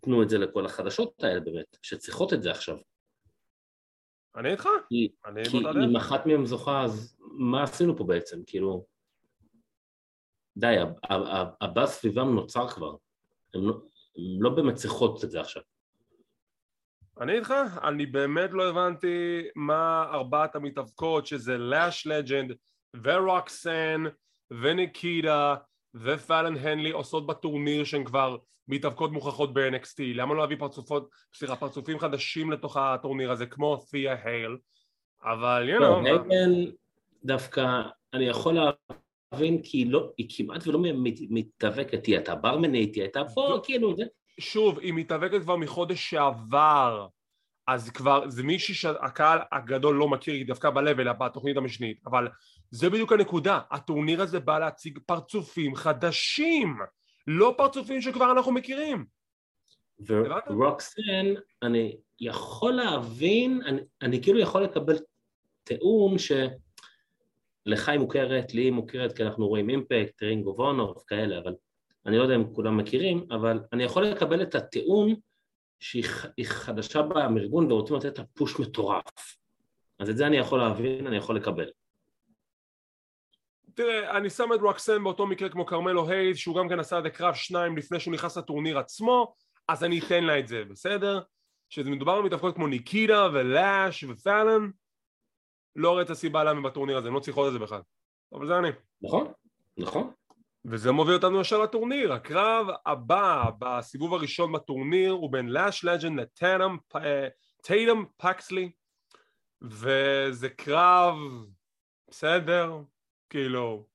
תנו את זה לכל החדשות האלה באמת, שצריכות את זה עכשיו. אני איתך. כי, אני כי אם אחת מהן זוכה, אז מה עשינו פה בעצם? כאילו, די, הבא סביבם נוצר כבר. הן לא, לא באמת צריכות את זה עכשיו. אני איתך, אני באמת לא הבנתי מה ארבעת המתאבקות שזה לאש לג'נד ורוקסן וניקיטה ופאלן הנלי עושות בטורניר שהן כבר מתאבקות מוכחות ב-NXT למה לא להביא פרצופות, סליחה, פרצופים חדשים לתוך הטורניר הזה כמו ת'יה הייל אבל you know הייל דווקא אני יכול להבין כי היא, לא, היא כמעט ולא מתאבקת, היא הייתה ברמנית, היא הייתה פה כאילו זה שוב, היא מתאבקת כבר מחודש שעבר אז כבר זה מישהי שהקהל הגדול לא מכיר, היא דווקא ב-level, בתוכנית המשנית אבל זה בדיוק הנקודה, הטורניר הזה בא להציג פרצופים חדשים לא פרצופים שכבר אנחנו מכירים. ורוקסן, אני יכול להבין, אני, אני כאילו יכול לקבל טיעון שלך היא מוכרת, לי היא מוכרת כי אנחנו רואים אימפקט, רינג אוף אונור וכאלה, אבל אני לא יודע אם כולם מכירים, אבל אני יכול לקבל את הטיעון שהיא חדשה בארגון ורוצים לתת לה פוש מטורף. אז את זה אני יכול להבין, אני יכול לקבל. תראה, אני שם את רוקסן באותו מקרה כמו כרמלו הייז, שהוא גם כן עשה את הקרב שניים לפני שהוא נכנס לטורניר עצמו, אז אני אתן לה את זה, בסדר? שזה מדובר במתאבקות כמו ניקיטה ולאש ופאלן, לא רואה את הסיבה למה בטורניר הזה, הם לא צריכות את זה בכלל. אבל זה אני. נכון, נכון. וזה מוביל אותנו ישר לטורניר, הקרב הבא בסיבוב הראשון בטורניר הוא בין לאש לג'נד לטייטם פקסלי. וזה קרב בסדר, כאילו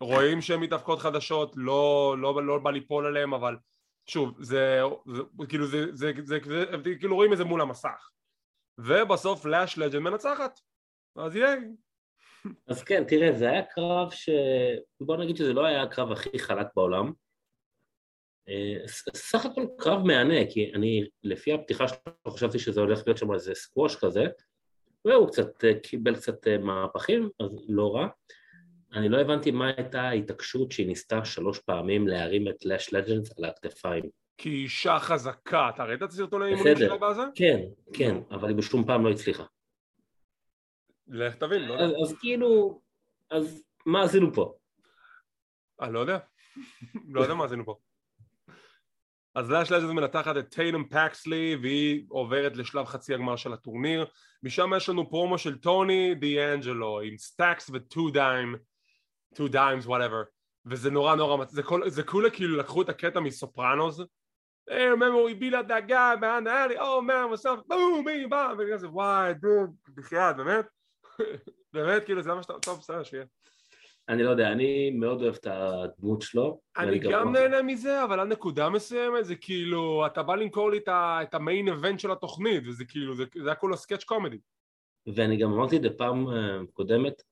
רואים שהן מתאבקות חדשות, לא, לא, לא בא ליפול עליהן אבל שוב, זה, זה כאילו זה, זה, זה, זה, כאילו רואים את זה מול המסך. ובסוף לאש לג'נד מנצחת. אז ייי אז כן, תראה, זה היה קרב ש... בוא נגיד שזה לא היה הקרב הכי חלק בעולם. אה, סך הכל קרב מהנה, כי אני, לפי הפתיחה שלו, חשבתי שזה הולך להיות שם איזה סקווש כזה, והוא קצת אה, קיבל קצת אה, מהפכים, אז לא רע. אני לא הבנתי מה הייתה ההתעקשות שהיא ניסתה שלוש פעמים להרים את לאש לג'נדס על הכתפיים. כי היא אישה חזקה, אתה ראית את הסרטוני האימונים שלה בזה? כן, כן, אבל היא בשום פעם לא הצליחה. לך תבין, לא יודע. אז כאילו, אז מה עשינו פה? אני לא יודע, לא יודע מה עשינו פה. אז לאש לג'נדס מנצחת את טייטם פקסלי והיא עוברת לשלב חצי הגמר של הטורניר משם יש לנו פרומו של טוני דיאנג'לו עם סטאקס וטו דיים טו דיימס whatever וזה נורא נורא זה, כל, זה כולה כאילו לקחו את הקטע מסופרנוס Hey, remember we beat up that guy behind the alley, oh man, what's up, boom, boom, וכזה וואי, דוד, בחייאת, באמת? באמת, כאילו, זה מה שאתה... טוב, בסדר, שיהיה. אני לא יודע, אני מאוד אוהב את הדמות שלו. אני גם נהנה מזה, אבל עד נקודה מסוימת זה כאילו, אתה בא למכור לי את המיין אבנט של התוכנית, וזה כאילו, זה היה כולו סקאץ' קומדי. ואני גם אמרתי את זה פעם אה, קודמת,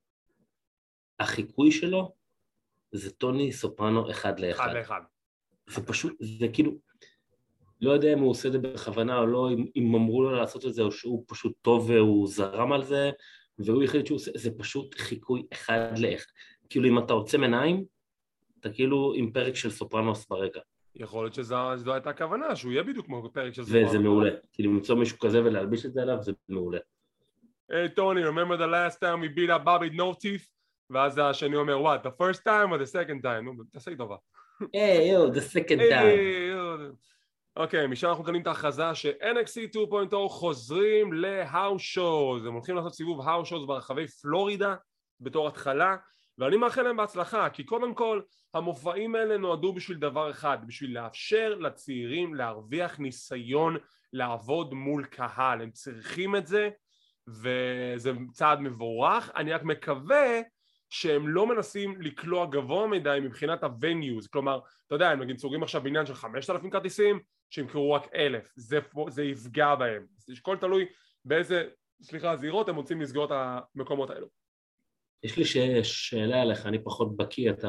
החיקוי שלו זה טוני סופרנו אחד לאחד. אחד לאחד. זה פשוט, זה כאילו, לא יודע אם הוא עושה את זה בכוונה או לא, אם, אם אמרו לו לעשות את זה או שהוא פשוט טוב והוא זרם על זה, והוא החליט שהוא עושה, זה פשוט חיקוי אחד לאחד. כאילו אם אתה עוצם עיניים, אתה כאילו עם פרק של סופרנוס ברקע. יכול להיות שזו הייתה הכוונה, שהוא יהיה בדיוק כמו פרק של סופרנוס. וזה מעולה. כאילו למצוא מישהו כזה ולהלביש את זה עליו, זה מעולה. היי טוני, remember the last time we beat up Bobby no teeth? ואז השני אומר, what, the first time or the second time? נו, תעשה לי טובה. היי, יו, the second time. אוקיי, משם אנחנו מקבלים את ההכרזה ש-NXT 2.0 חוזרים ל-house shows, הם הולכים לעשות סיבוב house shows ברחבי פלורידה בתור התחלה, ואני מאחל להם בהצלחה, כי קודם כל המופעים האלה נועדו בשביל דבר אחד, בשביל לאפשר לצעירים להרוויח ניסיון לעבוד מול קהל, הם צריכים את זה וזה צעד מבורך, אני רק מקווה שהם לא מנסים לקלוע גבוה מדי מבחינת ה-venues, כלומר, אתה יודע, הם נגיד סוגרים עכשיו בעניין של 5,000 כרטיסים, שימכרו רק אלף, זה, זה יפגע בהם, זה הכל תלוי באיזה, סליחה, זירות הם רוצים לסגור את המקומות האלו. יש לי. שאלה עליך, אני פחות בקיא, אתה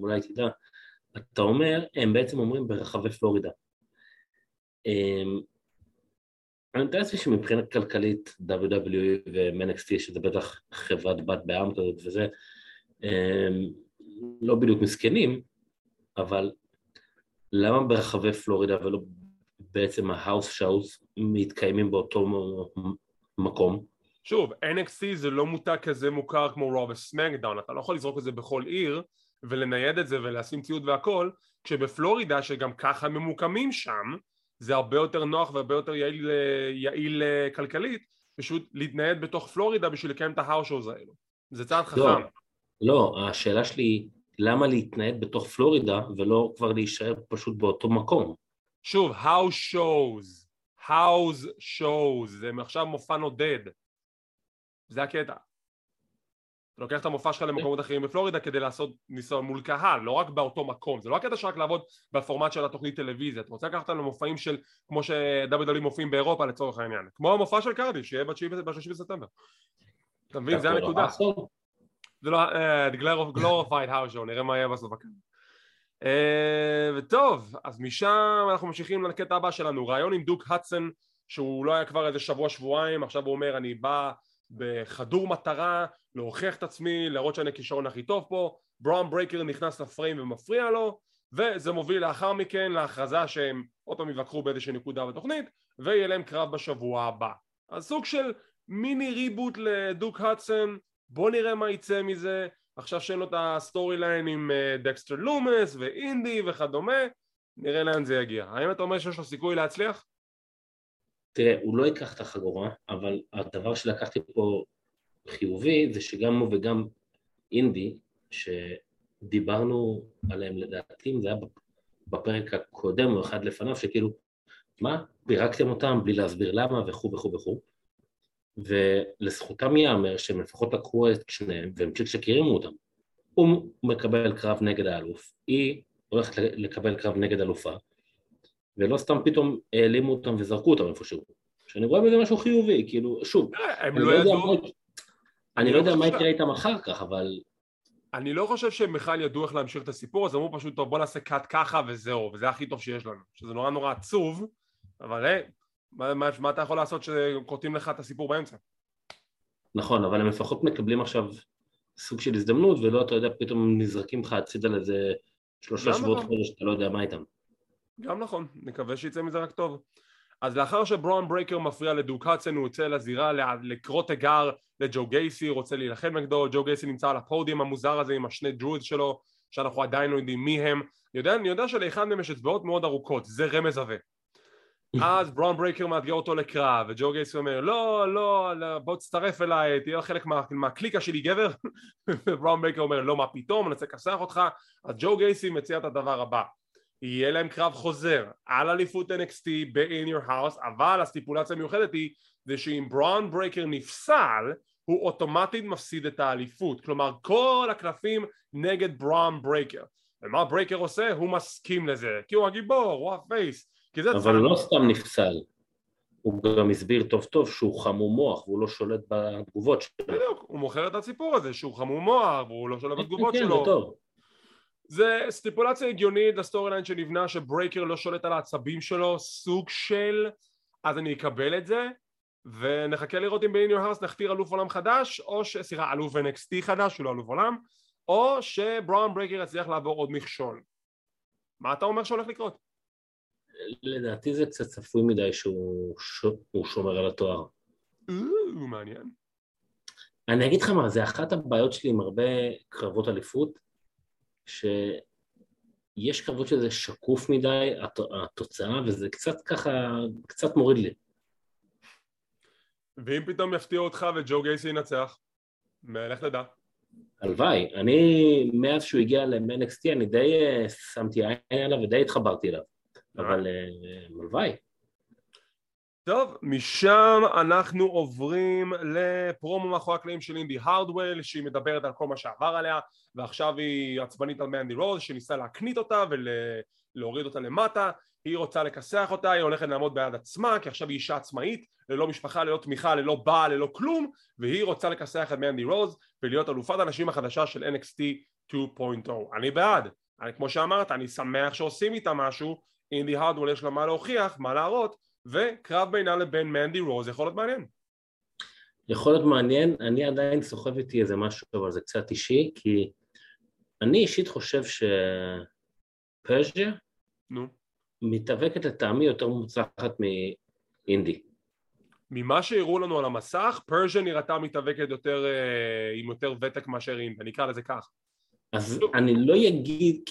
אולי תדע. אתה אומר, הם בעצם אומרים ברחבי פלורידה. אמ, אני מתאר לעצמי שמבחינת כלכלית WWE ו-MNXT, שזה בטח חברת בת בעם כזאת וזה, אמ, לא בדיוק מסכנים, אבל למה ברחבי פלורידה ולא בעצם ההאוס שאוס מתקיימים באותו מקום? שוב, NXT זה לא מותג כזה מוכר כמו רוב וסמקדאון, אתה לא יכול לזרוק את זה בכל עיר ולנייד את זה ולשים ציוד והכל, כשבפלורידה שגם ככה ממוקמים שם, זה הרבה יותר נוח והרבה יותר יעיל, יעיל כלכלית, פשוט להתנייד בתוך פלורידה בשביל לקיים את ההאושוז האלו. זה צעד לא, חכם. לא, השאלה שלי היא, למה להתנייד בתוך פלורידה ולא כבר להישאר פשוט באותו מקום? שוב, house shows, house shows, זה עכשיו מופע נודד. זה הקטע. אתה לוקח את המופע שלך למקומות אחרים בפלורידה כדי לעשות ניסיון מול קהל, לא רק באותו מקום, זה לא הקטע שרק לעבוד בפורמט של התוכנית טלוויזיה, אתה רוצה לקחת אותנו למופעים של, כמו שדוד עלי מופיעים באירופה לצורך העניין, כמו המופע של קרדיף שיהיה ב-3 בספטמבר, אתה מבין? זה הנקודה. זה לא, glorified house show, נראה מה יהיה בסוף. אה, וטוב, אז משם אנחנו ממשיכים לקטע הבא שלנו, ראיון עם דיוק הדסון שהוא לא היה כבר איזה שבוע שבועיים, עכשיו הוא אומר אני בא בחדור מטרה, להוכיח את עצמי, להראות שאני הכישרון הכי טוב פה, ברון ברייקר נכנס לפריים ומפריע לו, וזה מוביל לאחר מכן להכרזה שהם עוד פעם יבקרו באיזושהי נקודה בתוכנית, ויהיה להם קרב בשבוע הבא. אז סוג של מיני reboot לדיוק הדסון, בוא נראה מה יצא מזה, עכשיו שאין לו את ה storyline עם אה, דקסטר לומס ואינדי וכדומה, נראה לאן זה יגיע. האם אתה אומר שיש לו סיכוי להצליח? תראה, הוא לא ייקח את החגורה, אבל הדבר שלקחתי פה חיובי זה שגם הוא וגם אינדי, שדיברנו עליהם לדעתי, אם זה היה בפרק הקודם או אחד לפניו, שכאילו, מה, פירקתם אותם בלי להסביר למה וכו' וכו' וכו', ולזכותם ייאמר שהם לפחות לקחו את שניהם והם פשוט שכירימו אותם. הוא מקבל קרב נגד האלוף, היא הולכת לקבל קרב נגד אלופה, ולא סתם פתאום העלימו אותם וזרקו אותם איפשהו. שאני רואה בזה משהו חיובי, כאילו, שוב, הם לא, לא ידעו... אני לא יודע מה יקרה איתם אחר כך, אבל... אני לא חושב שהם בכלל ידעו איך להמשיך את הסיפור, אז אמרו פשוט, טוב בוא נעשה קאט ככה וזהו, וזה הכי טוב שיש לנו. שזה נורא נורא עצוב, אבל היי, מה, מה, מה אתה יכול לעשות שקוטעים לך את הסיפור באמצע? נכון, אבל הם לפחות מקבלים עכשיו סוג של הזדמנות, ולא, אתה יודע, פתאום נזרקים לך הצידה לאיזה שלושה שבועות נכון. חודש, אתה לא יודע מה איתם. גם נכון, נקווה שיצא מזה רק טוב. אז לאחר שברון ברייקר מפריע לדיוק הדסון הוא יוצא לזירה לקרוא תיגר לג'ו גייסי, רוצה להילחם נגדו, ג'ו גייסי נמצא על הפודיום המוזר הזה עם השני druids שלו שאנחנו עדיין לא יודעים מי הם, אני יודע, אני יודע שלאחד מהם יש אצבעות מאוד ארוכות, זה רמז עבה אז ברון ברייקר מאתגר אותו לקרב וג'ו גייסי אומר לא, לא, לא בוא תצטרף אליי, תהיה חלק מה, מהקליקה שלי גבר. וברון ברייקר אומר לא מה פתאום, אני רוצה לכסח אותך. אז ג'ו גייסי מציע את הדבר הבא. יהיה להם קרב חוזר על אליפות NXT ב-in your house אבל הסטיפולציה המיוחדת היא זה שאם ברון ברייקר נפסל הוא אוטומטית מפסיד את האליפות. כלומר כל הקלפים נגד ברון ברייקר. ומה ברייקר עושה? הוא מסכים לזה כי הוא הגיבור, הוא ה face אבל הוא לא סתם נפסל הוא גם הסביר טוב טוב שהוא חמום מוח והוא לא שולט בתגובות שלו בדיוק, הוא מוכר את הסיפור הזה שהוא חמום מוח והוא לא שולט בתגובות כן, שלו כן, זה טוב זה סטיפולציה הגיונית ל storyline שנבנה שברייקר לא שולט על העצבים שלו סוג של אז אני אקבל את זה ונחכה לראות אם ב-In Your House נכתיר אלוף עולם חדש, או ש... סליחה, אלוף NXT חדש, הוא לא אלוף עולם, או שבראון ברייקר יצליח לעבור עוד מכשול. מה אתה אומר שהולך לקרות? לדעתי זה קצת צפוי מדי שהוא. הוא שומר על התואר. או, מעניין. אני אגיד לך מה, זה אחת הבעיות שלי עם הרבה קרבות אליפות, שיש קרבות שזה שקוף מדי, הת... התוצאה, וזה קצת ככה, קצת מוריד לי. ואם פתאום יפתיע אותך וג'ו גייסי ינצח? לך תדע. הלוואי, אני מאז שהוא הגיע ל-NXT אני די אה, שמתי עין עליו ודי התחברתי אליו, אבל אה, הלוואי. טוב, משם אנחנו עוברים לפרומו מאחורי הקלעים של אינדי הרדוול שהיא מדברת על כל מה שעבר עליה ועכשיו היא עצבנית על מנדי רוז שניסה להקנית אותה ולהוריד אותה למטה. היא רוצה לכסח אותה, היא הולכת לעמוד ביד עצמה כי עכשיו היא אישה עצמאית ללא משפחה, ללא תמיכה, ללא בעל, ללא כלום והיא רוצה לכסח את מנדי רוז ולהיות אלופת הנשים החדשה של NXT 2.0 אני בעד, אני, כמו שאמרת, אני שמח שעושים איתה משהו אינדי הרדוול יש לה מה להוכיח, מה להראות וקרב בינה לבין מנדי רוז יכול להיות מעניין. יכול להיות מעניין, אני עדיין סוחב איתי איזה משהו, אבל זה קצת אישי, כי אני אישית חושב שפרז'יה נו. מתאבקת לטעמי יותר מוצלחת מאינדי. ממה שהראו לנו על המסך, פרז'יה נראתה מתאבקת יותר, אה, עם יותר ותק מאשר אינדי, נקרא לזה כך. אז אני לא אגיד,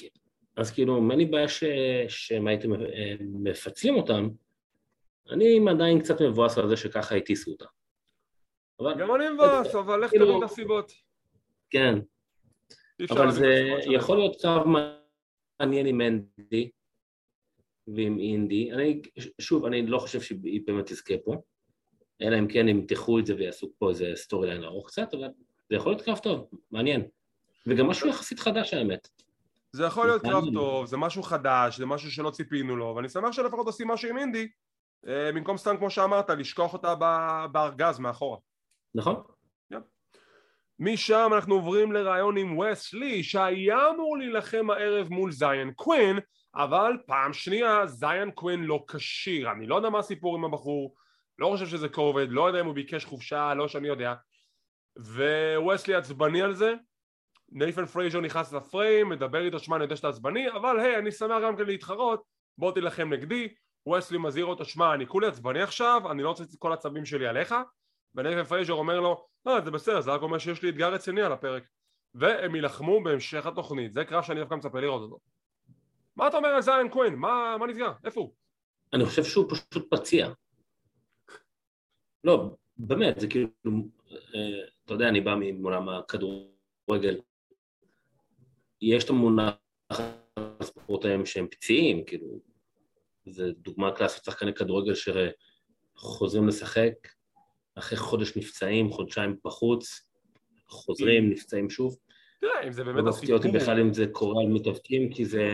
אז כאילו, אין לי בעיה שהם הייתם אה, מפצלים אותם, אני עדיין קצת מבואס על זה שככה הטיסו אותה. אבל... גם אני מבואס, אבל לך כאילו- תבין את הסיבות. כן, אבל זה. יכול להיות קרב מעניין עם אנדי ועם אינדי. אני, שוב, אני לא חושב שהיא באמת תזכה פה, אלא אם כן הם ימתחו את זה ויעשו פה איזה storyline ארוך קצת, אבל זה יכול להיות קרב טוב, מעניין. וגם משהו יחסית חדש האמת. זה יכול להיות קרב מעניין. טוב, זה משהו חדש, זה משהו שלא ציפינו לו, ואני שמח שלפחות עושים משהו עם אינדי, אה, במקום סתם כמו שאמרת, לשכוח אותה בארגז מאחורה. נכון? משם אנחנו עוברים לראיון עם וס לי שהיה אמור להילחם הערב מול זיין קווין אבל פעם שנייה זיין קווין לא כשיר אני לא יודע מה הסיפור עם הבחור לא חושב שזה כובד לא יודע אם הוא ביקש חופשה לא שאני יודע וווסלי עצבני על זה נייתן פרייזר נכנס לפריים מדבר איתו שמע אני יודע שאתה עצבני אבל היי אני שמח גם כן להתחרות בוא תילחם נגדי ווסלי מזהיר אותו שמע אני כולי עצבני עכשיו אני לא רוצה את כל העצבים שלי עליך ונייתן פרייזר אומר לו לא זה בסדר זה רק אומר שיש לי אתגר רציני על הפרק והם יילחמו בהמשך התוכנית זה קרב שאני דווקא מצפה לראות אותו מה אתה אומר על זיין קווין? מה, מה נסגר? איפה הוא? אני חושב שהוא פשוט פציע. לא, באמת, זה כאילו, אה, אתה יודע, אני בא מעולם הכדורגל. יש את המונח הספורטאים שהם פציעים, כאילו, זו דוגמה קלאסית, שחקני כדורגל שחוזרים לשחק, אחרי חודש נפצעים, חודשיים בחוץ, חוזרים, נפצעים שוב. תראה אם זה לא באמת מפתיע אותי הסיפור בכלל אם זה קורה על מתאבקים, כי זה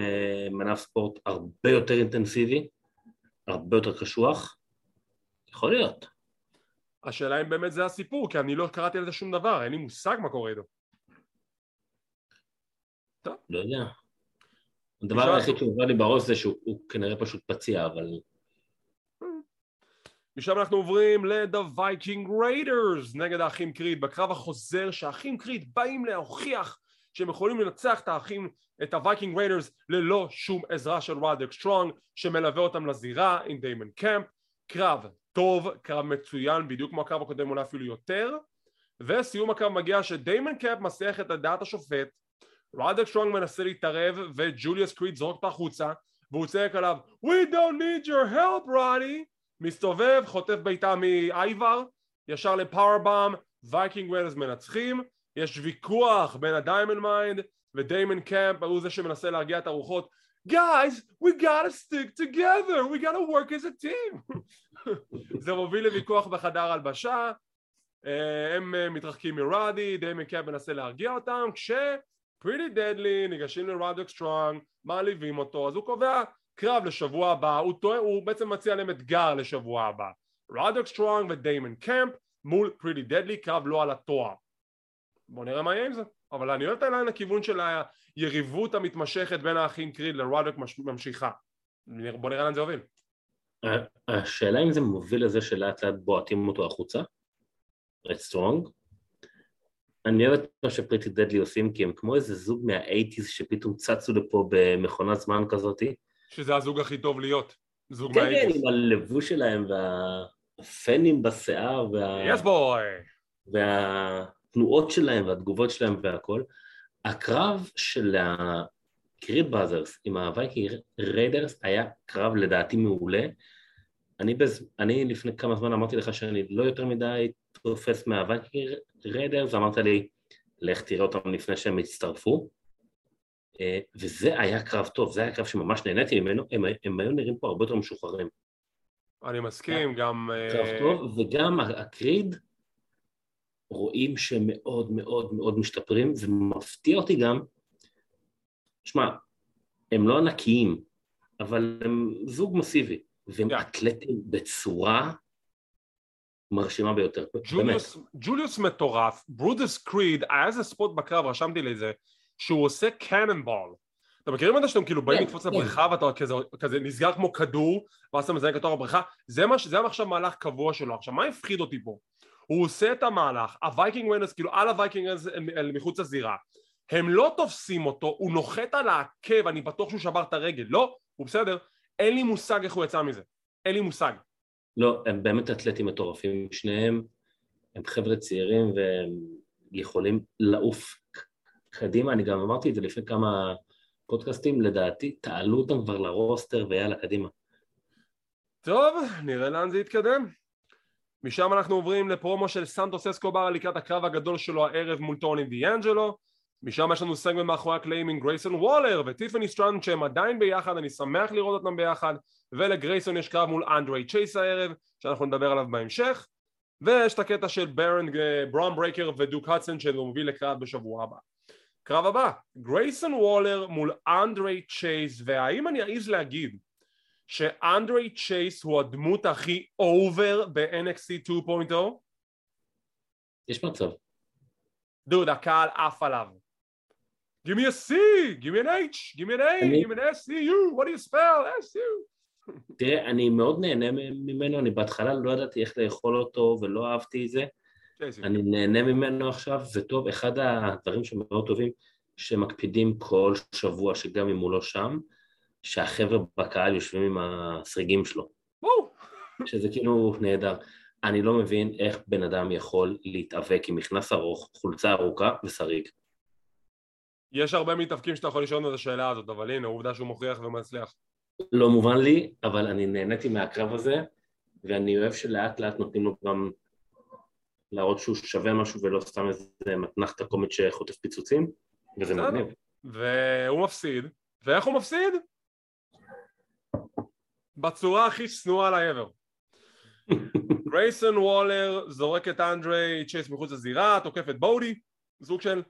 מנף ספורט הרבה יותר אינטנסיבי, הרבה יותר קשוח. יכול להיות. השאלה אם באמת זה הסיפור כי אני לא קראתי על זה שום דבר אין לי מושג מה קורה איתו לא יודע. הדבר היחיד שעובר לי בראש זה שהוא הוא כנראה פשוט פציע, אבל משם אנחנו עוברים ל-The Viking Raiders נגד האחים קריד. בקרב החוזר שהאחים קריד באים להוכיח שהם יכולים לנצח את האחים, את ה-Viking Raiders ללא שום עזרה של רודק סטרונג שמלווה אותם לזירה עם דיימון קמפ קרב טוב, קרב מצוין בדיוק כמו הקרב הקודם אולי אפילו יותר. וסיום הקרב מגיע שדיימון קמפ מסיח את דעת השופט רודק סטרונג מנסה להתערב וג'וליוס קריד זורק אותו החוצה והוא צועק עליו We don't need your help רודי מסתובב, חוטף בעיטה מאייבר, ישר ל powerbomb, וייקינג ריידרס מנצחים, יש ויכוח בין הדיימונד מיין ודיימון קמפ, הוא זה שמנסה להרגיע את הרוחות. Guys, we gotta stick together, we gotta work as a team. זה מוביל לוויכוח בחדר הלבשה, אה, הם אה, מתרחקים מרודי, דיימון קמפ מנסה להרגיע אותם, כשפריטי דדלי ניגשים לרודק סטרונג, מעליבים אותו, אז הוא קובע קרב לשבוע הבא, הוא, טועה, הוא בעצם מציע להם אתגר לשבוע הבא. רודק סטרונג ודיימון קמפ מול פריטי דדלי, קרב לא על התואר. בוא נראה מה יהיה עם זה. אבל אני אוהב את העניין לכיוון של היריבות המתמשכת בין האחים קריד מש- ממשיכה. בוא נראה לאן זה יוביל. השאלה אם זה מוביל לזה שלאט לאט בועטים אותו החוצה, רד סטרונג. אני אוהב את מה שפריטי דדלי עושים, כי הם כמו איזה זוג מהאייטיז שפתאום צצו לפה במכונת זמן כזאתי. שזה הזוג הכי טוב להיות, זוג כן, כן, מהאייטיז. עם הלבוש שלהם והפנים בשיער וה... Yes boy! והתנועות שלהם והתגובות שלהם והכל. הקרב של הקריד בראדרס עם הווייקינג ריידרס היה קרב לדעתי מעולה. אני, בז... אני לפני כמה זמן אמרתי לך שאני לא יותר מדי תופס מהווייקינג ריידרס, ואמרת לי, לך תראה אותם לפני שהם הצטרפו. אה, וזה היה קרב טוב, זה היה קרב שממש נהניתי ממנו, הם, הם היו נראים פה הרבה יותר משוחררים. אני מסכים, גם... אה, קרב טוב, וגם הקריד, רואים שהם מאוד מאוד מאוד משתפרים, ומפתיע אותי גם, שמע, הם לא ענקיים, אבל הם זוג מסיבי, והם Yeah. אתלטים בצורה מרשימה ביותר, באמת. ג'וליוס, ג'וליוס מטורף, ברודס קריד, היה איזה ספוט בקרב, רשמתי לי את זה, שהוא עושה cannonball. אתם מכירים את זה שאתם כאילו באים כן, לקפוץ כן. לבריכה ואתה כזה, כזה נסגר כמו כדור, ואז אתה מזנק לתוך הבריכה? זה מה ש- זה עכשיו מהלך קבוע שלו. עכשיו, מה הפחיד אותי פה? הוא עושה את המהלך, הווייקינג ריידרס, כאילו על הווייקינג ריידרס מחוץ לזירה. הם לא תופסים אותו, הוא נוחת על העקב, אני בטוח שהוא שבר את הרגל. לא, הוא בסדר. אין לי מושג איך הוא יצא מזה. אין לי מושג. לא, הם באמת אתלטים מטורפים, שניהם הם חבר'ה צעירים והם יכולים לעוף קדימה, אני גם אמרתי את זה לפני כמה פודקאסטים, לדעתי, תעלו אותם כבר ל roster ויאללה, קדימה. טוב, נראה לאן זה יתקדם. משם אנחנו עוברים לפרומו של סנטוס אסקובר לקראת הקרב הגדול שלו הערב מול טוני דיאנג'לו. משם יש לנו סגמנט מאחורי הקלעים עם גרייסון וולר וטיפני סטרטון שהם עדיין ביחד, אני שמח לראות אותם ביחד. ולגרייסון יש קרב מול אנדרי צ'ייס הערב, שאנחנו נדבר עליו בהמשך. ויש את הקטע של ברן, ברון ברייקר ודוק הדסון שזה מוביל לקרב בשבוע הבא. קרב הבא, גרייסון וולר מול אנדרי צ'ייס, והאם אני אעז להגיד שאנדרי צ'ייס הוא הדמות הכי over ב-NXT 2.0? יש מצב. דוד, הקהל עף עליו. Give me a C, give me an H, give me an A, give me an S-C-U, what do you spell? S-U. תראה, אני מאוד נהנה ממנו, אני בהתחלה לא ידעתי איך לאכול אותו ולא אהבתי את זה, צ'ייסי. אני נהנה ממנו עכשיו, זה טוב, אחד הדברים שמאוד טובים, שמקפידים כל שבוע, שגם אם הוא לא שם, שהחבר'ה בקהל יושבים עם הסריגים שלו. שזה כאילו נהדר. אני לא מבין איך בן אדם יכול להתאבק עם מכנס ארוך, חולצה ארוכה וסריג. יש הרבה מתאבקים שאתה יכול לשאול את השאלה הזאת, אבל הנה, עובדה שהוא מוכיח ומצליח. לא מובן לי, אבל אני נהניתי מהקרב הזה, ואני אוהב שלאט לאט נותנים לו גם להראות שהוא שווה משהו ולא סתם איזה אתנחתא קומית שחוטף פיצוצים, וזה. מגניב. והוא מפסיד, ואיך הוא מפסיד? בצורה הכי שנואה ever. גרייסון וולר זורק את אנדרי צ'ייס מחוץ לזירה, תוקף את בודי, זוג של...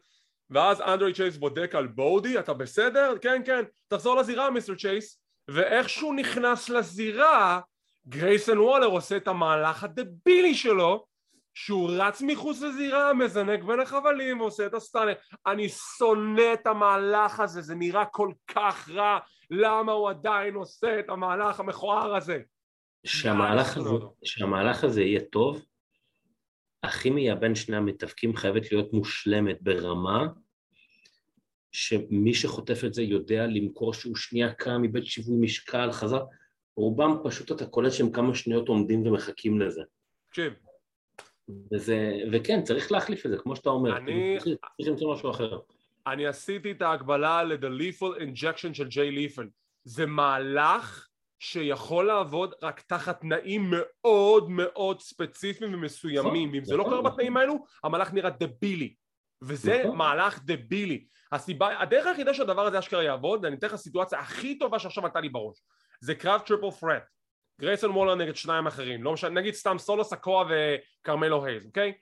ואז אנדרי צ'ייס בודק על בודי, אתה בסדר? כן, כן, תחזור לזירה Mister צ'ייס. ואיך שהוא נכנס לזירה, גרייסון וולר עושה את המהלך הדבילי שלו, שהוא רץ מחוץ לזירה, מזנק בין החבלים ועושה את הסטאנר. אני שונא את המהלך הזה, זה נראה כל כך רע, למה הוא עדיין עושה את המהלך המכוער הזה? שהמהלך הזה. שהמהלך הזה יהיה טוב, הכימיה בין שני המתאבקים חייבת להיות מושלמת ברמה שמי שחוטף את זה יודע למכור שהוא שנייה קם, איבד שיווי משקל, חזר, רובם פשוט אתה קולט שהם כמה שניות עומדים ומחכים לזה. תקשיב, וזה, וכן, צריך להחליף את זה, כמו שאתה אומר. אני- צריך למצוא משהו אחר. אני עשיתי את ההקבלה ל-The Lethal Injection של ג'יי ליפן. זה מהלך שיכול לעבוד רק תחת תנאים מאוד מאוד ספציפיים ומסוימים. נכון, אם זה לא נכון, קורה. בתנאים האלו, המהלך נראה דבילי. וזה נכון. מהלך דבילי. הסיבה, הדרך היחידה שהדבר הזה אשכרה יעבוד, ואני אתן לך סיטואציה הכי טובה שעכשיו עלתה לי בראש. זה קרב triple threat. גרייסון וולר נגד שניים אחרים. לא משנה, נגיד סתם סולו סקואה וכרמלו הייז, אוקיי?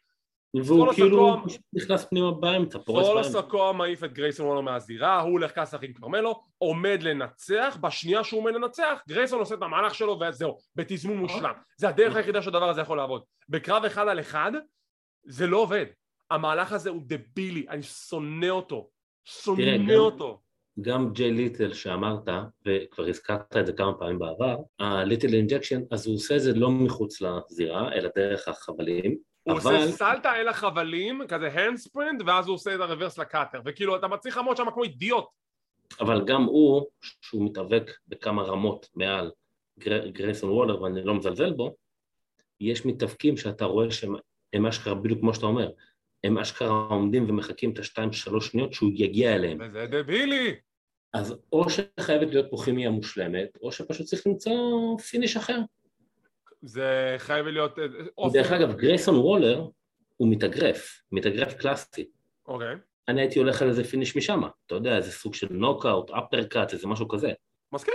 והוא סולו כאילו נכנס פנימה באמצע, פורץ סולו באמצע. סקואה מעיף את גרייסון וולר מהזירה, הוא הולך כסח עם כרמלו, עומד לנצח, בשנייה שהוא עומד לנצח, גרייסון עושה את המהלך שלו וזהו, בתזמון מושלם. זה הדרך היחידה שהדבר הזה יכול לעבוד. בקרב אחד על אחד, זה לא עובד. המהלך הזה הוא דבילי, אני שונא אותו. שונא גם- אותו. גם ג'יי לית'ל שאמרת, וכבר הזכרת את זה כמה פעמים בעבר, ה lethal injection, אז הוא עושה את זה לא מחוץ לזירה, אלא דרך החבלים. הוא אבל... עושה סלטה אל החבלים, כזה handspring, ואז הוא עושה את ה reverse cutter, וכאילו אתה מצליח לעמוד שם כמו אידיוט. אבל גם הוא, שהוא מתאבק בכמה רמות מעל גר... גרייסון וולר, ואני לא מזלזל בו, יש מתאבקים שאתה רואה שהם הם אשכרה, בדיוק כמו שאתה אומר, הם אשכרה עומדים ומחכים את השתיים שלוש שניות שהוא יגיע אליהם. וזה דבילי. אז או שחייבת להיות פה כימיה מושלמת, או שפשוט צריך למצוא finish אחר. זה חייב להיות... אה. דרך אגב, גרייסון וולר הוא מתאגרף, מתאגרף קלאסי. אוקיי. אני הייתי הולך על איזה finish משם, אתה יודע, איזה סוג של נוקאוט, uppercut, איזה משהו כזה. מסכים.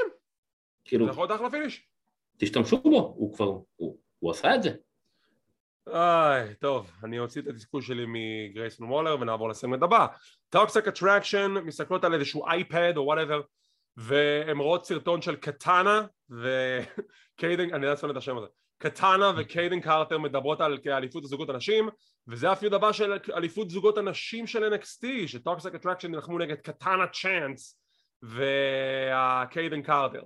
כאילו, זה יכול להיות אחלה finish. תשתמשו בו, הוא כבר, הוא, הוא עשה את זה. איי, טוב, אני אוציא את התסכול שלי מגרייסון וולר ונעבור לסגמנט הבא. טוקסק אטרקשן מסתכלות על איזשהו אייפד או whatever והן רואות סרטון של קטאנה וקיידן, אני לא יודע את השם הזה, קטאנה וקיידן קרטר מדברות על אליפות הזוגות הנשים וזה ה feud הבא של אליפות זוגות הנשים של NXT שטוקסק אטרקשן נלחמו נגד קטאנה צ'אנס והקיידן קרטר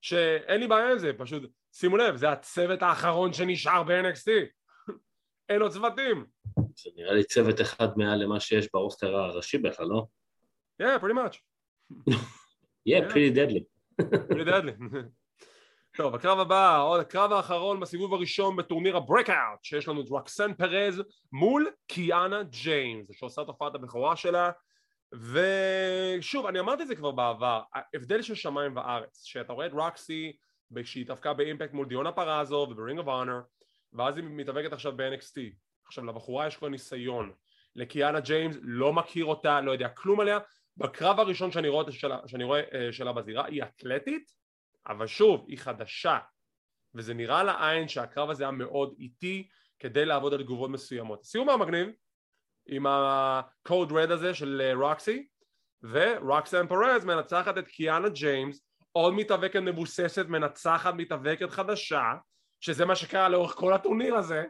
שאין לי בעיה עם זה, פשוט שימו לב, זה הצוות האחרון שנשאר ב-NXT אין עוד צוותים. זה נראה לי צוות אחד מעל למה שיש ב roster הראשי בכלל, לא? Yeah, pretty much. Yeah, pretty deadly. pretty deadly. טוב, הקרב הבא, עוד הקרב האחרון בסיבוב הראשון בטורניר ה breakout, שיש לנו את רוקסן פרז מול קיאנה ג'יימס, שעושה את הופעת הבכורה שלה, ושוב, אני אמרתי את זה כבר בעבר, ההבדל של שמיים וארץ, שאתה רואה את רוקסי כשהיא דווקא באימפקט מול דיונה פוראזו וברינג אוף אונר, ואז היא מתאבקת עכשיו ב-NXT. עכשיו לבחורה יש כבר ניסיון, לקיאנה ג'יימס לא מכיר אותה, לא יודע כלום עליה, בקרב הראשון שאני רואה שלה, שאני רואה uh, שלה בזירה היא אתלטית, אבל שוב, היא חדשה, וזה נראה לעין שהקרב הזה היה מאוד איטי כדי לעבוד על תגובות מסוימות. סיום המגניב עם ה-code red הזה של רוקסי, ורוקסן פרז מנצחת את קיאנה ג'יימס, עוד מתאבקת מבוססת, מנצחת מתאבקת חדשה, שזה מה שקרה לאורך כל הטורניר הזה,